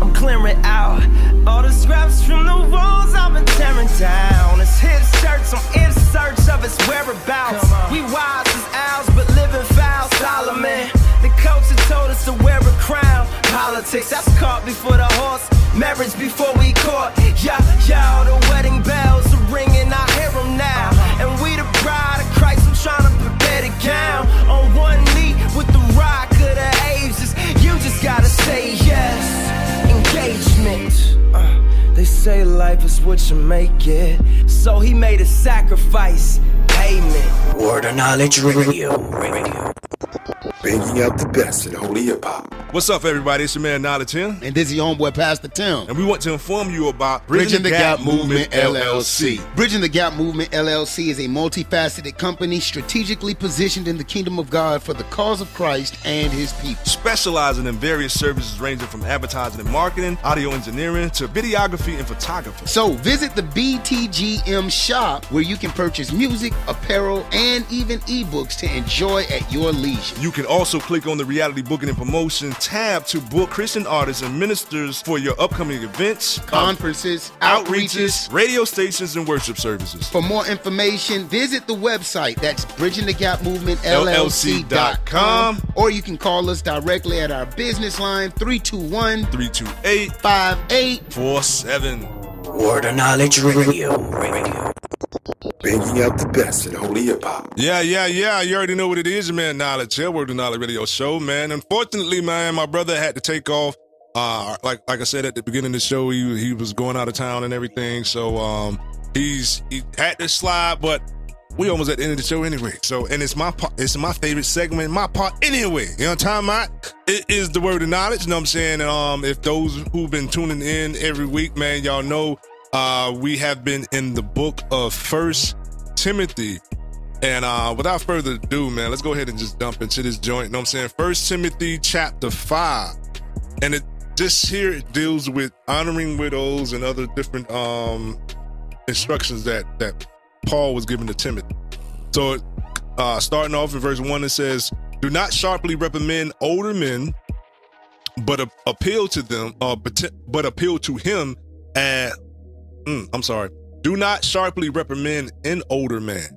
I'm clearing out all the scraps from the walls I've been tearing down. It's his shirts, I'm in search of his whereabouts. We wise as owls, but living foul. Solomon, the coach had told us to wear a crown. Politics, that's caught before the horse. Marriage before we court. Yeah, yeah, the wedding bells are ringing, I hear them now. Uh-huh. And we the bride of Christ, I'm trying to prepare the gown. On one knee with the rock of the ages. You just gotta say yes. Engagement. They say life is what you make it. So he made a sacrifice. Payment. Word of Knowledge Radio. Radio. Banging out the best in holy hip hop. What's up, everybody? It's your man Nada Tim. And this is your homeboy, Pastor Tim. And we want to inform you about Bridging, the, Gap, Movement LLC. Bridging the Gap Movement LLC is a multifaceted company strategically positioned in the kingdom of God for the cause of Christ and his people. Specializing in various services ranging from advertising and marketing, audio engineering, to videography and photography. So visit the BTGM shop where you can purchase music, apparel, and even ebooks to enjoy at your leisure. You can also click on the reality booking and promotion tab to book Christian artists and ministers for your upcoming events, Conferences, outreaches, radio stations, and worship services. For more information, visit the website. That's bridgingthegapmovementllc.com. Or you can call us directly at our business line 321 328 5847. Word of Knowledge Radio. Radio. Banging out the best in holy hip hop. Yeah, yeah, yeah. You already know what it is, man. Knowledge, yeah, Word of Knowledge Radio Show, man. Unfortunately, man, my brother had to take off. Uh, like like I said at the beginning of the show, he he was going out of town and everything. So um, he's he had to slide, but we almost at the end of the show anyway. So and it's my part, it's my favorite segment, my part anyway. You know talking about? It is the word of knowledge. You know what I'm saying? And, um, if those who've been tuning in every week, man, y'all know uh we have been in the book of First Timothy. And uh without further ado, man, let's go ahead and just dump into this joint. You know what I'm saying? First Timothy chapter five. And it this here it deals with honoring widows and other different um instructions that that Paul was given to Timothy. So uh starting off in verse one, it says, Do not sharply reprimand older men, but a- appeal to them, uh, but, but appeal to him and mm, I'm sorry. Do not sharply reprimand an older man,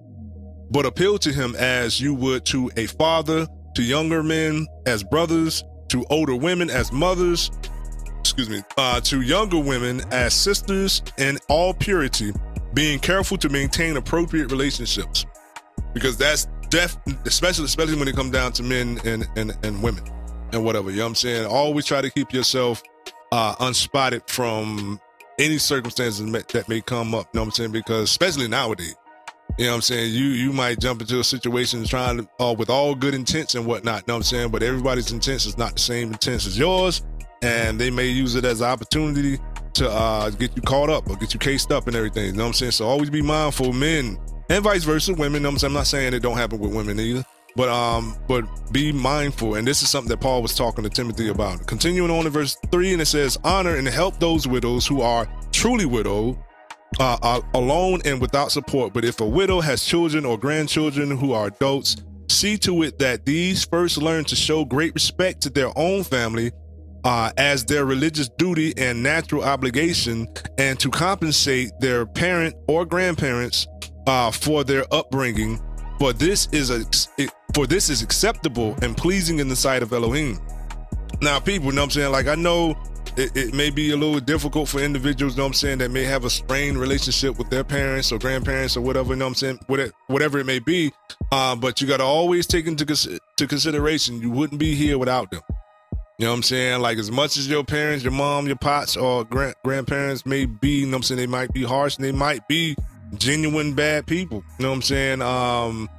but appeal to him as you would to a father, to younger men as brothers, to older women as mothers, excuse me, uh, to younger women as sisters in all purity, being careful to maintain appropriate relationships. Because that's def especially especially when it comes down to men and, and, and women and whatever. You know what I'm saying? Always try to keep yourself uh, unspotted from any circumstances that may come up. You know what I'm saying? Because especially nowadays, you know what I'm saying? You you might jump into a situation trying to uh, with all good intents and whatnot. You know what I'm saying? But everybody's intents is not the same intents as yours, and they may use it as an opportunity to uh, get you caught up or get you cased up and everything. You know what I'm saying? So always be mindful, men and vice versa, women. You know I'm? I'm not saying it don't happen with women either. But um, but be mindful, and this is something that Paul was talking to Timothy about. Continuing on in verse three, and it says, "Honor and help those widows who are truly widowed, uh, are alone and without support. But if a widow has children or grandchildren who are adults, see to it that these first learn to show great respect to their own family uh, as their religious duty and natural obligation, and to compensate their parent or grandparents uh, for their upbringing. For this is a for this is acceptable and pleasing in the sight of Elohim. Now, people, you know what I'm saying? Like I know it, it, may be a little difficult for individuals, you know what I'm saying, that may have a strained relationship with their parents or grandparents or whatever, you know what I'm saying, whatever, it may be. Uh, but you got to always take into cons- to consideration you wouldn't be here without them. You know what I'm saying? Like as much as your parents, your mom, your pops, or grand- grandparents may be, you know what I'm saying, they might be harsh and they might be genuine bad people. You know what I'm saying? Um,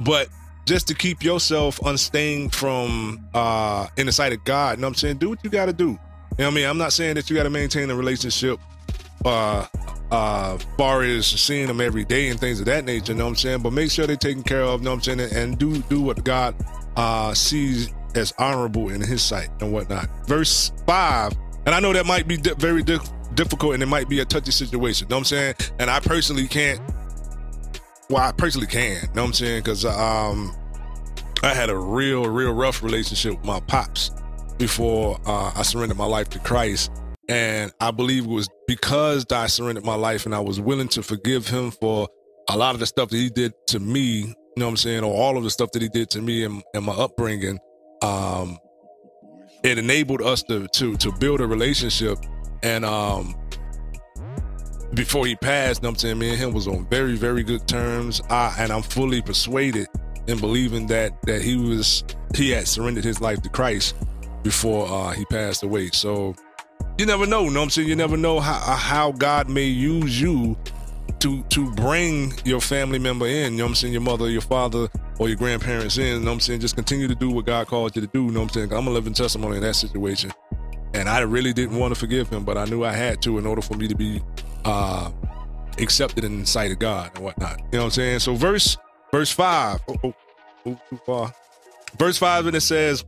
but just to keep yourself unstained from uh in the sight of God, you know what I'm saying? Do what you gotta do. You know what I mean? I'm not saying that you gotta maintain a relationship uh uh far as seeing them every day and things of that nature, you know what I'm saying? But make sure they're taken care of, you know what I'm saying, and do do what God uh sees as honorable in his sight and whatnot. Verse five, and I know that might be di- very di- difficult and it might be a touchy situation, you know what I'm saying? And I personally can't well, I personally can. You know what I'm saying? Because um, I had a real, real rough relationship with my pops before uh, I surrendered my life to Christ. And I believe it was because I surrendered my life and I was willing to forgive him for a lot of the stuff that he did to me, you know what I'm saying, or all of the stuff that he did to me and, and my upbringing. Um, it enabled us to to to build a relationship. And um, before he passed, you know I'm saying, me and him was on very, very good terms. I, and I'm fully persuaded and believing that that he was he had surrendered his life to Christ before uh, he passed away. So you never know, you know what I'm saying? You never know how how God may use you to to bring your family member in, you know what I'm saying, your mother, your father, or your grandparents in, you know what I'm saying? Just continue to do what God called you to do, you know what I'm saying? I'm a living testimony in that situation. And I really didn't want to forgive him, but I knew I had to in order for me to be uh accepted in the sight of God and whatnot. You know what I'm saying? So verse verse five. Oh, oh, oh, too far. Verse five, and it says,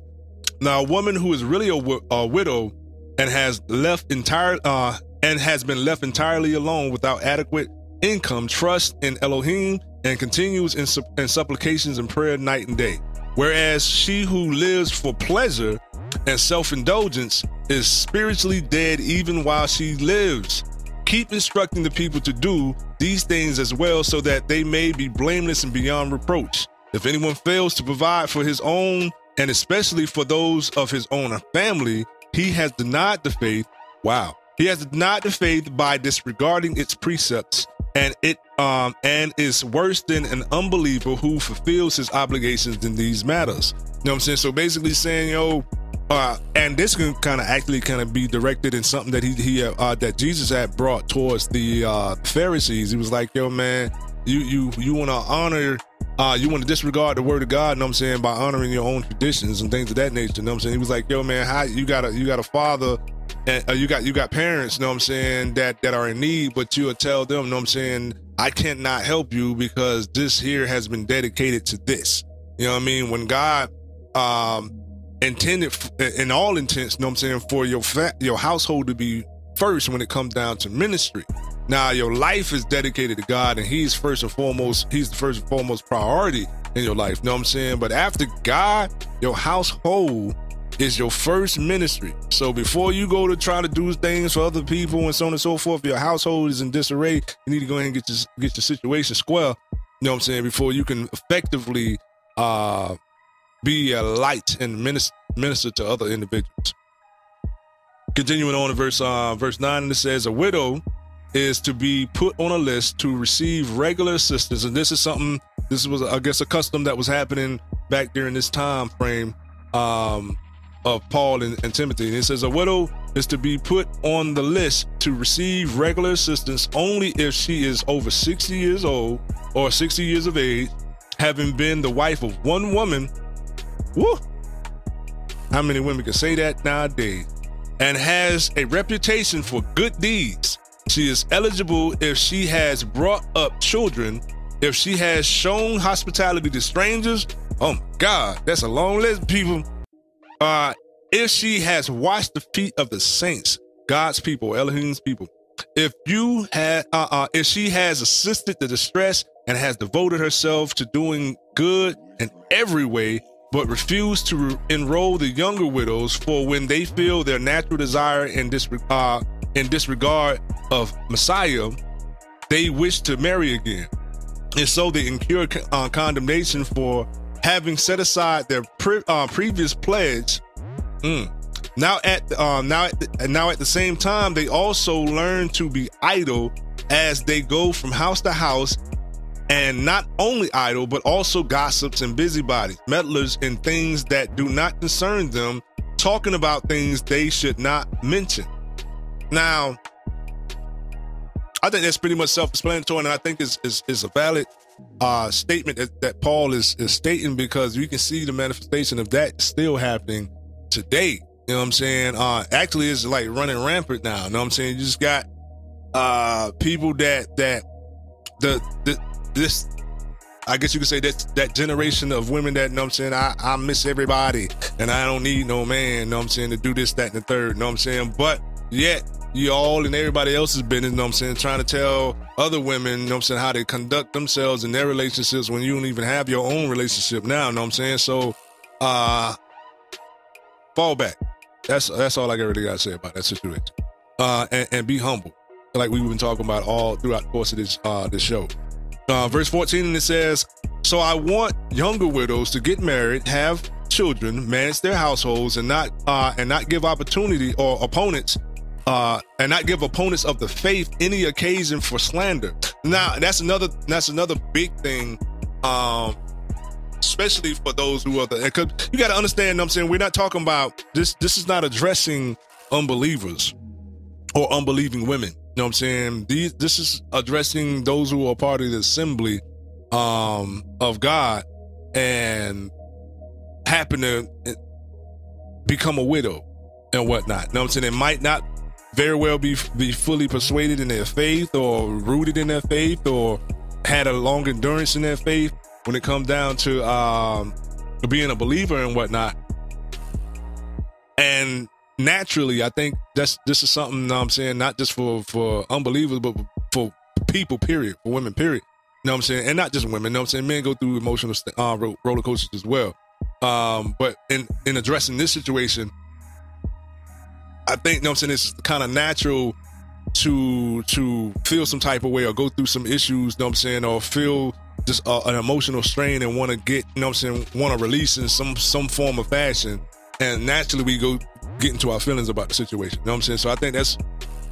"Now a woman who is really a, a widow and has left entire uh and has been left entirely alone without adequate income, trust in Elohim and continues in, sup- in supplications and prayer night and day. Whereas she who lives for pleasure and self indulgence is spiritually dead even while she lives. Keep instructing the people to do these things as well so that they may be blameless and beyond reproach. If anyone fails to provide for his own, and especially for those of his own family, he has denied the faith. Wow. He has denied the faith by disregarding its precepts and it um and is worse than an unbeliever who fulfills his obligations in these matters. You know what I'm saying? So basically saying, yo, uh, and this can kind of actually kind of be directed in something that he he uh, that Jesus had brought towards the uh, Pharisees. He was like, "Yo, man, you you you want to honor, uh, you want to disregard the word of God." What I'm saying by honoring your own traditions and things of that nature. What I'm saying? He was like, "Yo, man, how you got a you got a father." And uh, you got you got parents, know what I'm saying, that that are in need, but you'll tell them, know what I'm saying, I cannot help you because this here has been dedicated to this. You know what I mean? When God um intended in all intents, you know what I'm saying, for your fa- your household to be first when it comes down to ministry. Now your life is dedicated to God and he's first and foremost, he's the first and foremost priority in your life. You know what I'm saying? But after God, your household is your first ministry. So before you go to try to do things for other people and so on and so forth, your household is in disarray. You need to go ahead and get your get your situation square. You know what I'm saying? Before you can effectively uh be a light and minister, minister to other individuals. Continuing on in verse uh, verse nine, it says, "A widow is to be put on a list to receive regular assistance." And this is something. This was, I guess, a custom that was happening back during this time frame um, of Paul and, and Timothy. And it says, "A widow is to be put on the list to receive regular assistance only if she is over sixty years old or sixty years of age, having been the wife of one woman." Woo! How many women can say that nowadays? And has a reputation for good deeds. She is eligible if she has brought up children, if she has shown hospitality to strangers. Oh my God, that's a long list, people. Uh, if she has washed the feet of the saints, God's people, Elohim's people. If you had, uh, uh, if she has assisted the distress and has devoted herself to doing good in every way, but refuse to re- enroll the younger widows for when they feel their natural desire in, disre- uh, in disregard of Messiah, they wish to marry again. And so they incur co- uh, condemnation for having set aside their pre- uh, previous pledge. Mm. Now at uh, now at the, now at the same time, they also learn to be idle as they go from house to house and not only idle, but also gossips and busybodies, meddlers in things that do not concern them, talking about things they should not mention. Now, I think that's pretty much self-explanatory, and I think is is, is a valid uh, statement that, that Paul is is stating because you can see the manifestation of that still happening today. You know what I'm saying? Uh, actually, it's like running rampant now. You know what I'm saying? You just got uh, people that that the, the this I guess you could say that that generation of women that you know what I'm saying I, I miss everybody and I don't need no man, what I'm saying, to do this, that, and the third, you know what I'm saying? But yet you all and everybody else's business, you know I'm saying, trying to tell other women, you know what I'm saying, how they conduct themselves in their relationships when you don't even have your own relationship now, you know what I'm saying? So uh fall back. That's that's all I really gotta say about that situation. Uh and, and be humble. Like we've been talking about all throughout the course of this uh this show. Uh, verse 14, and it says, So I want younger widows to get married, have children, manage their households, and not uh, and not give opportunity or opponents uh, and not give opponents of the faith any occasion for slander. Now that's another that's another big thing, um, especially for those who are the because you got to understand. I'm saying we're not talking about this. This is not addressing unbelievers or unbelieving women. Know what I'm saying? These, this is addressing those who are part of the assembly um, of God and happen to become a widow and whatnot. You know what I'm saying? It might not very well be be fully persuaded in their faith or rooted in their faith or had a long endurance in their faith when it comes down to um, being a believer and whatnot. And naturally, I think that's this is something I'm saying, not just for for unbelievers, but for people, period, for women, period. You know what I'm saying? And not just women, you know what I'm saying? Men go through emotional uh, ro- roller coasters as well. Um, but in in addressing this situation, I think you know what I'm saying it's kind of natural to to feel some type of way or go through some issues, you know what I'm saying, or feel just uh, an emotional strain and want to get, you know what I'm saying, want to release in some some form of fashion. And naturally we go get into our feelings about the situation. You know what I'm saying? So I think that's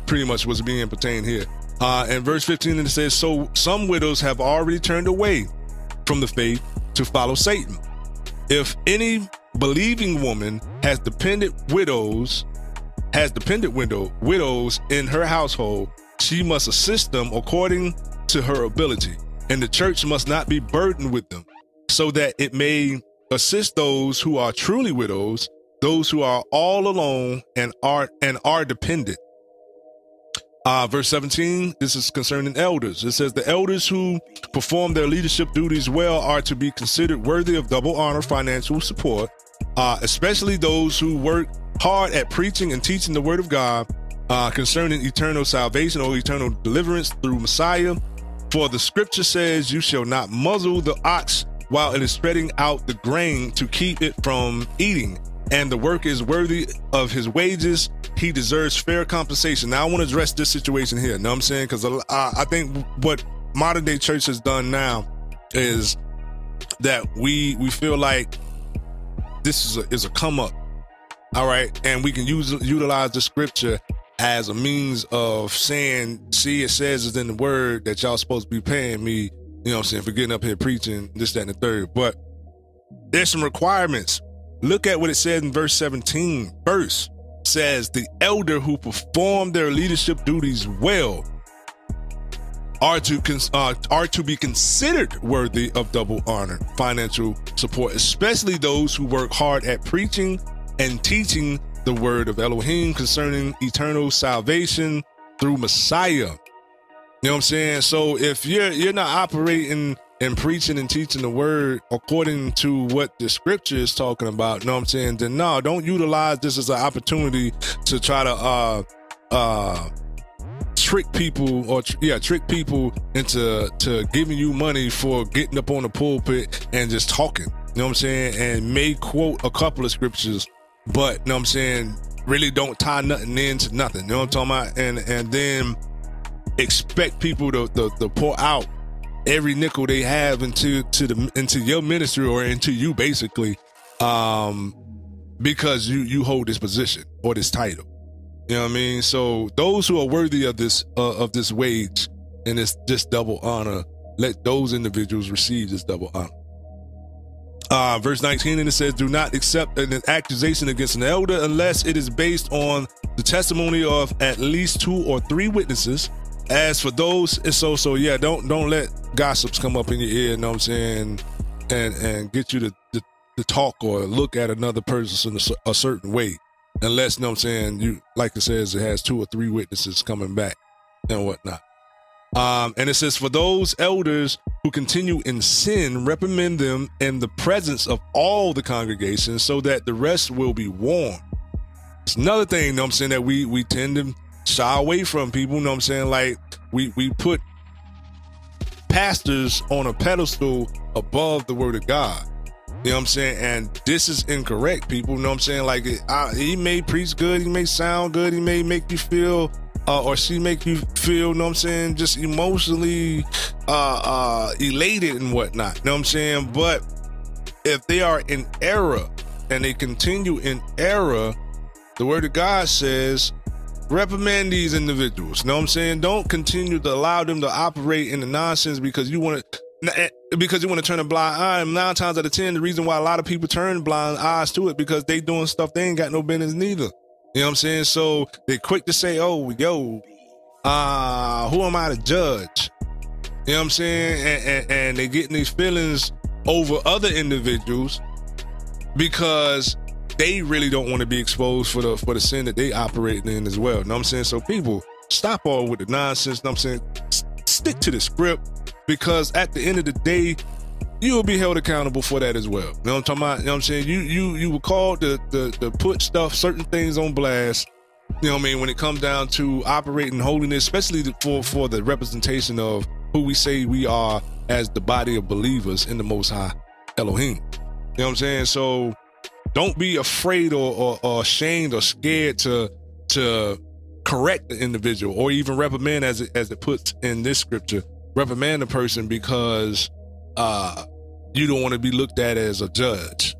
pretty much what's being pertained here. Uh, and verse 15 it says, So some widows have already turned away from the faith to follow Satan. If any believing woman has dependent widows, has dependent widow widows in her household, she must assist them according to her ability, and the church must not be burdened with them, so that it may assist those who are truly widows, those who are all alone and are and are dependent. Uh, verse 17, this is concerning elders. It says, The elders who perform their leadership duties well are to be considered worthy of double honor financial support, uh, especially those who work hard at preaching and teaching the word of God uh, concerning eternal salvation or eternal deliverance through Messiah. For the scripture says, You shall not muzzle the ox while it is spreading out the grain to keep it from eating. And the work is worthy of his wages. He deserves fair compensation. Now, I want to address this situation here. Know what I'm saying? Because uh, I think what modern day church has done now is that we we feel like this is a, is a come up all right. And we can use utilize the scripture as a means of saying, see, it says it's in the word that y'all supposed to be paying me, you know what I'm saying, for getting up here preaching this, that, and the third. But there's some requirements. Look at what it says in verse 17. Verse says, the elder who perform their leadership duties well are to cons- uh, are to be considered worthy of double honor, financial support, especially those who work hard at preaching and teaching the word of Elohim concerning eternal salvation through Messiah. You know what I'm saying? So if you're you're not operating and preaching and teaching the word according to what the scripture is talking about, you know what I'm saying? Then no, don't utilize this as an opportunity to try to uh uh trick people or yeah trick people into to giving you money for getting up on the pulpit and just talking you know what i'm saying and may quote a couple of scriptures but you know what I'm saying, really don't tie nothing into nothing. You know what I'm talking about? And and then expect people to, to, to pour out every nickel they have into to the into your ministry or into you basically um because you you hold this position or this title you know what i mean so those who are worthy of this uh, of this wage and this this double honor let those individuals receive this double honor uh, verse 19, and it says, Do not accept an accusation against an elder unless it is based on the testimony of at least two or three witnesses. As for those, it's so so yeah, don't don't let gossips come up in your ear, you know what I'm saying, and and get you to, to, to talk or look at another person in a, a certain way. Unless, you know what I'm saying, you like it says it has two or three witnesses coming back and whatnot. Um, and it says, For those elders who continue in sin, reprimand them in the presence of all the congregation so that the rest will be warned. It's another thing, you know I'm saying, that we we tend to shy away from people, you know what I'm saying? Like we we put pastors on a pedestal above the word of God. You know what I'm saying? And this is incorrect, people. You know what I'm saying? Like, I, he may preach good, he may sound good, he may make you feel uh, or she make you feel, you know what I'm saying, just emotionally uh, uh, elated and whatnot. You know what I'm saying? But if they are in error and they continue in error, the word of God says, reprimand these individuals. You know what I'm saying? Don't continue to allow them to operate in the nonsense because you want to eh, because you want to turn a blind eye. And nine times out of ten, the reason why a lot of people turn blind eyes to it because they doing stuff they ain't got no business neither. You know what I'm saying? So they're quick to say, oh, yo, uh, who am I to judge? You know what I'm saying? And, and, and they getting these feelings over other individuals because they really don't want to be exposed for the for the sin that they operating in as well. You know what I'm saying? So people stop all with the nonsense. Know what I'm saying? S- stick to the script because at the end of the day, you will be held accountable for that as well. You know what I'm talking about? You know what I'm saying? You you you were called to, to, to put stuff, certain things on blast. You know what I mean? When it comes down to operating holiness, especially for for the representation of who we say we are as the body of believers in the Most High Elohim. You know what I'm saying? So don't be afraid or, or, or ashamed or scared to to correct the individual or even reprimand as it as it puts in this scripture reprimand the person because uh you don't want to be looked at as a judge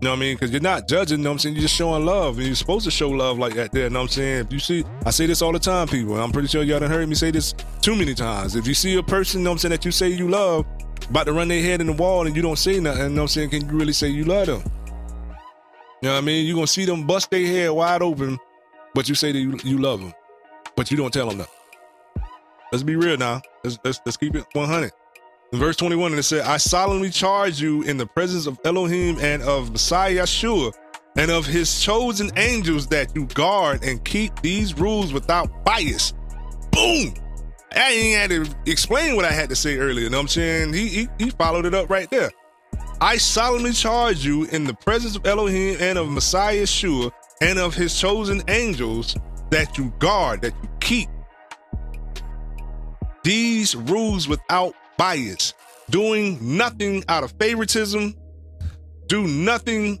you know what I mean? Because you're not judging, you know what I'm saying? You're just showing love, and you're supposed to show love like that there, you know what I'm saying? If you see, I say this all the time, people, I'm pretty sure y'all done heard me say this too many times. If you see a person, you know what I'm saying, that you say you love, about to run their head in the wall and you don't say nothing, you know what I'm saying? Can you really say you love them? You know what I mean? You're gonna see them bust their head wide open, but you say that you, you love them, but you don't tell them nothing. Let's be real now. Let's, let's, let's keep it 100. In verse 21, and it said, I solemnly charge you in the presence of Elohim and of Messiah Yeshua and of his chosen angels that you guard and keep these rules without bias. Boom! I ain't had to explain what I had to say earlier. You know what I'm saying? He, he, he followed it up right there. I solemnly charge you in the presence of Elohim and of Messiah Yeshua and of his chosen angels that you guard, that you keep these rules without bias, doing nothing out of favoritism, do nothing,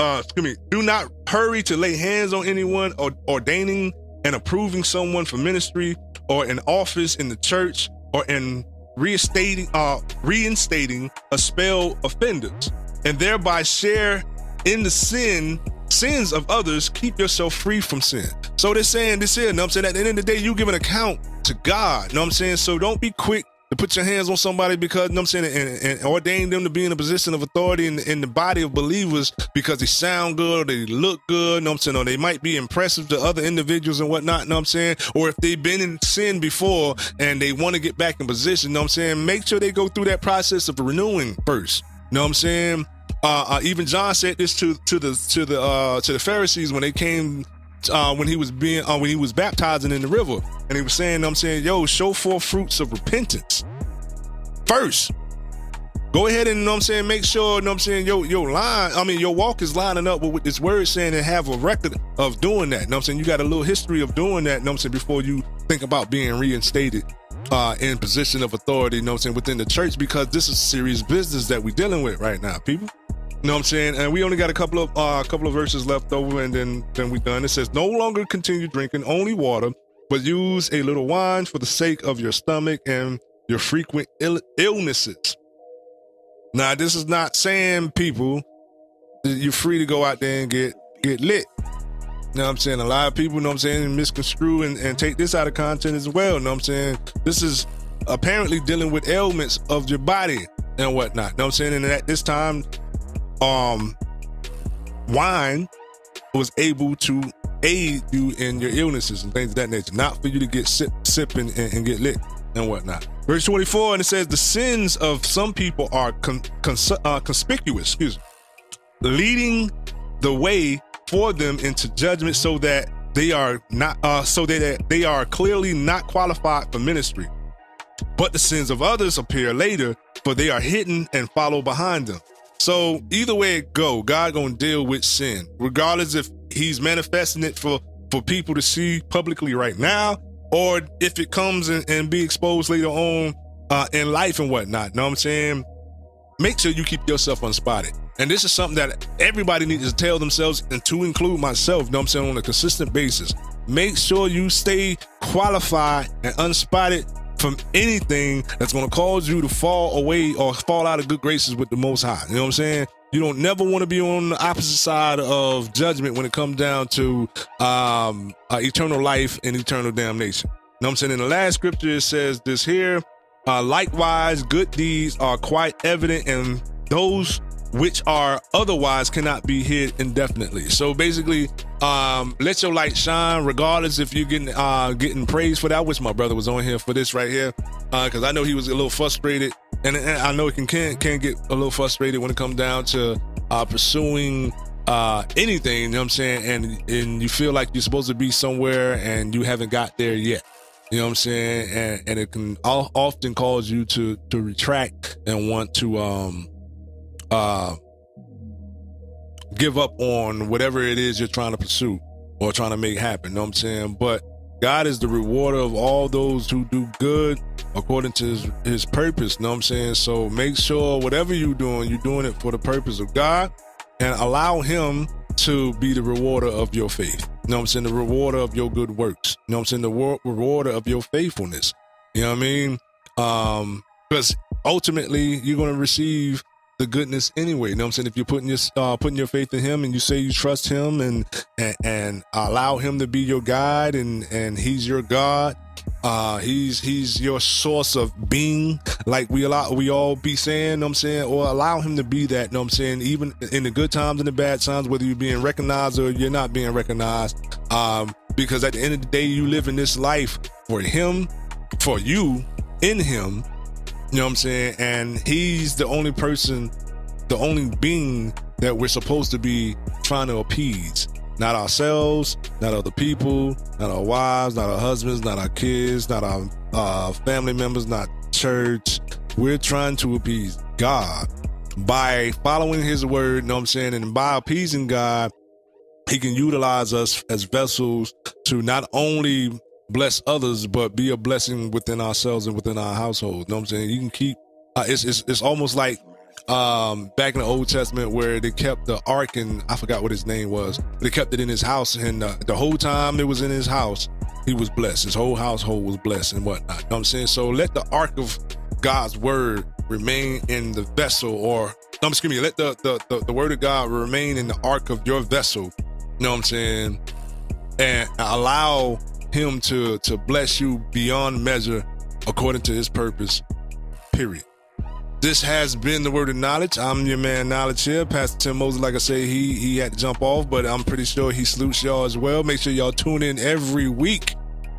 uh, excuse me, do not hurry to lay hands on anyone or ordaining and approving someone for ministry or an office in the church or in reinstating, uh, reinstating a spell offenders and thereby share in the sin sins of others keep yourself free from sin. So they're saying this here you know i'm saying? At the end of the day you give an account to god you know what i'm saying? So don't be quick to put your hands on somebody because you know I'm saying and, and ordain them to be in a position of authority in, in the body of believers because they sound good or they look good, you know I'm saying, or they might be impressive to other individuals and whatnot, you know I'm saying? Or if they've been in sin before and they want to get back in position, you know what I'm saying? Make sure they go through that process of renewing first. You know what I'm saying? Uh, uh, even John said this to to the to the uh, to the Pharisees when they came uh, when he was being uh, when he was baptizing in the river, and he was saying, "I'm saying, yo, show forth fruits of repentance first. Go ahead and you know I'm saying, make sure, you know I'm saying, your your line, I mean, your walk is lining up with what this word saying and have a record of doing that. You know I'm saying? You got a little history of doing that, you know I'm saying, before you think about being reinstated uh in position of authority, you know I'm saying, within the church, because this is serious business that we're dealing with right now, people. You know what I'm saying? And we only got a couple of uh couple of verses left over and then then we done. It says, No longer continue drinking only water, but use a little wine for the sake of your stomach and your frequent Ill- illnesses. Now, this is not saying people you're free to go out there and get get lit. You know what I'm saying? A lot of people, you know what I'm saying, misconstrue and, and take this out of content as well. You know what I'm saying? This is apparently dealing with ailments of your body and whatnot. You know what I'm saying? And at this time, um, wine was able to aid you in your illnesses and things of that nature, not for you to get sip, sipping and, and get lit and whatnot. Verse 24, and it says, The sins of some people are con- cons- uh, conspicuous, excuse me, leading the way for them into judgment so that they are not, uh, so that they are clearly not qualified for ministry. But the sins of others appear later, for they are hidden and follow behind them. So either way it go, God gonna deal with sin, regardless if He's manifesting it for for people to see publicly right now, or if it comes and, and be exposed later on uh, in life and whatnot. You know what I'm saying? Make sure you keep yourself unspotted. And this is something that everybody needs to tell themselves, and to include myself. Know what I'm saying on a consistent basis. Make sure you stay qualified and unspotted from anything that's going to cause you to fall away or fall out of good graces with the Most High. You know what I'm saying? You don't never want to be on the opposite side of judgment when it comes down to um, uh, eternal life and eternal damnation. You know what I'm saying? In the last scripture, it says this here. Uh, likewise, good deeds are quite evident, and those which are otherwise cannot be hid indefinitely. So basically, um, let your light shine, regardless if you're getting uh, getting praise for that. I wish my brother was on here for this right here, because I know he was a little frustrated and, and I know it can, can can get a little frustrated when it comes down to uh, pursuing uh, anything. You know what I'm saying? And and you feel like you're supposed to be somewhere and you haven't got there yet. You know what I'm saying? And and it can often cause you to to retract and want to um uh give up on whatever it is you're trying to pursue or trying to make happen. You know what I'm saying? But God is the rewarder of all those who do good according to his, his purpose. You know what I'm saying? So make sure whatever you're doing, you're doing it for the purpose of God and allow him to be the rewarder of your faith. You know what I'm saying? The rewarder of your good works. You know what I'm saying? The rewarder of your faithfulness. You know what I mean? Um, because ultimately you're going to receive the goodness anyway. You know what I'm saying? If you're putting your uh, putting your faith in Him and you say you trust Him and and, and allow Him to be your guide and and He's your God, uh, He's He's your source of being, like we allow we all be saying. Know I'm saying, or allow Him to be that. Know I'm saying, even in the good times and the bad times, whether you're being recognized or you're not being recognized. Um, because at the end of the day, you live in this life for Him, for you, in Him, you know what I'm saying? And he's the only person, the only being that we're supposed to be trying to appease. Not ourselves, not other people, not our wives, not our husbands, not our kids, not our uh, family members, not church. We're trying to appease God by following his word, you know what I'm saying? And by appeasing God, he can utilize us as vessels to not only bless others, but be a blessing within ourselves and within our household. You know what I'm saying? You can keep uh, it's, it's it's almost like um back in the Old Testament where they kept the ark and I forgot what his name was. But they kept it in his house and uh, the whole time it was in his house, he was blessed. His whole household was blessed and whatnot. You know what I'm saying? So let the ark of God's word remain in the vessel or no, excuse me, let the, the the the word of God remain in the ark of your vessel. You know what I'm saying? And allow him to to bless you beyond measure according to his purpose. Period. This has been the word of knowledge. I'm your man knowledge here. Pastor Tim Moses, like I say, he he had to jump off, but I'm pretty sure he salutes y'all as well. Make sure y'all tune in every week.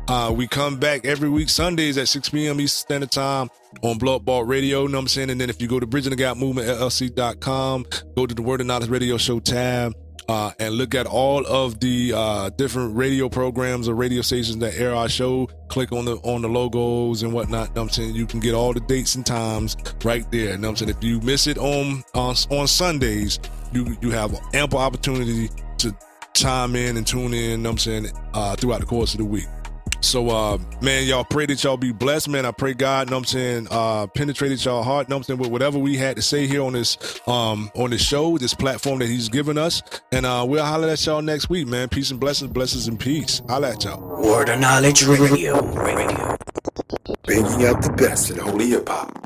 Uh, we come back every week Sundays at 6 p.m. Eastern Standard Time on Blood Bought Radio. You know what I'm saying? And then if you go to Bridging the Gap Movement LLC.com, go to the Word of Knowledge Radio Show tab uh, and look at all of the uh, different radio programs or radio stations that air our show. Click on the on the logos and whatnot. I'm saying you can get all the dates and times right there. What I'm saying if you miss it on on, on Sundays, you you have ample opportunity to chime in and tune in. I'm saying uh, throughout the course of the week. So, uh, man, y'all pray that y'all be blessed, man. I pray God, know what I'm saying, uh, penetrated y'all heart, know what I'm saying, with whatever we had to say here on this, um, on this show, this platform that he's given us. And, uh, we'll holler at y'all next week, man. Peace and blessings, blessings and peace. Holla at y'all. Word of Knowledge Radio. Radio. Bringing out the best in holy hip hop.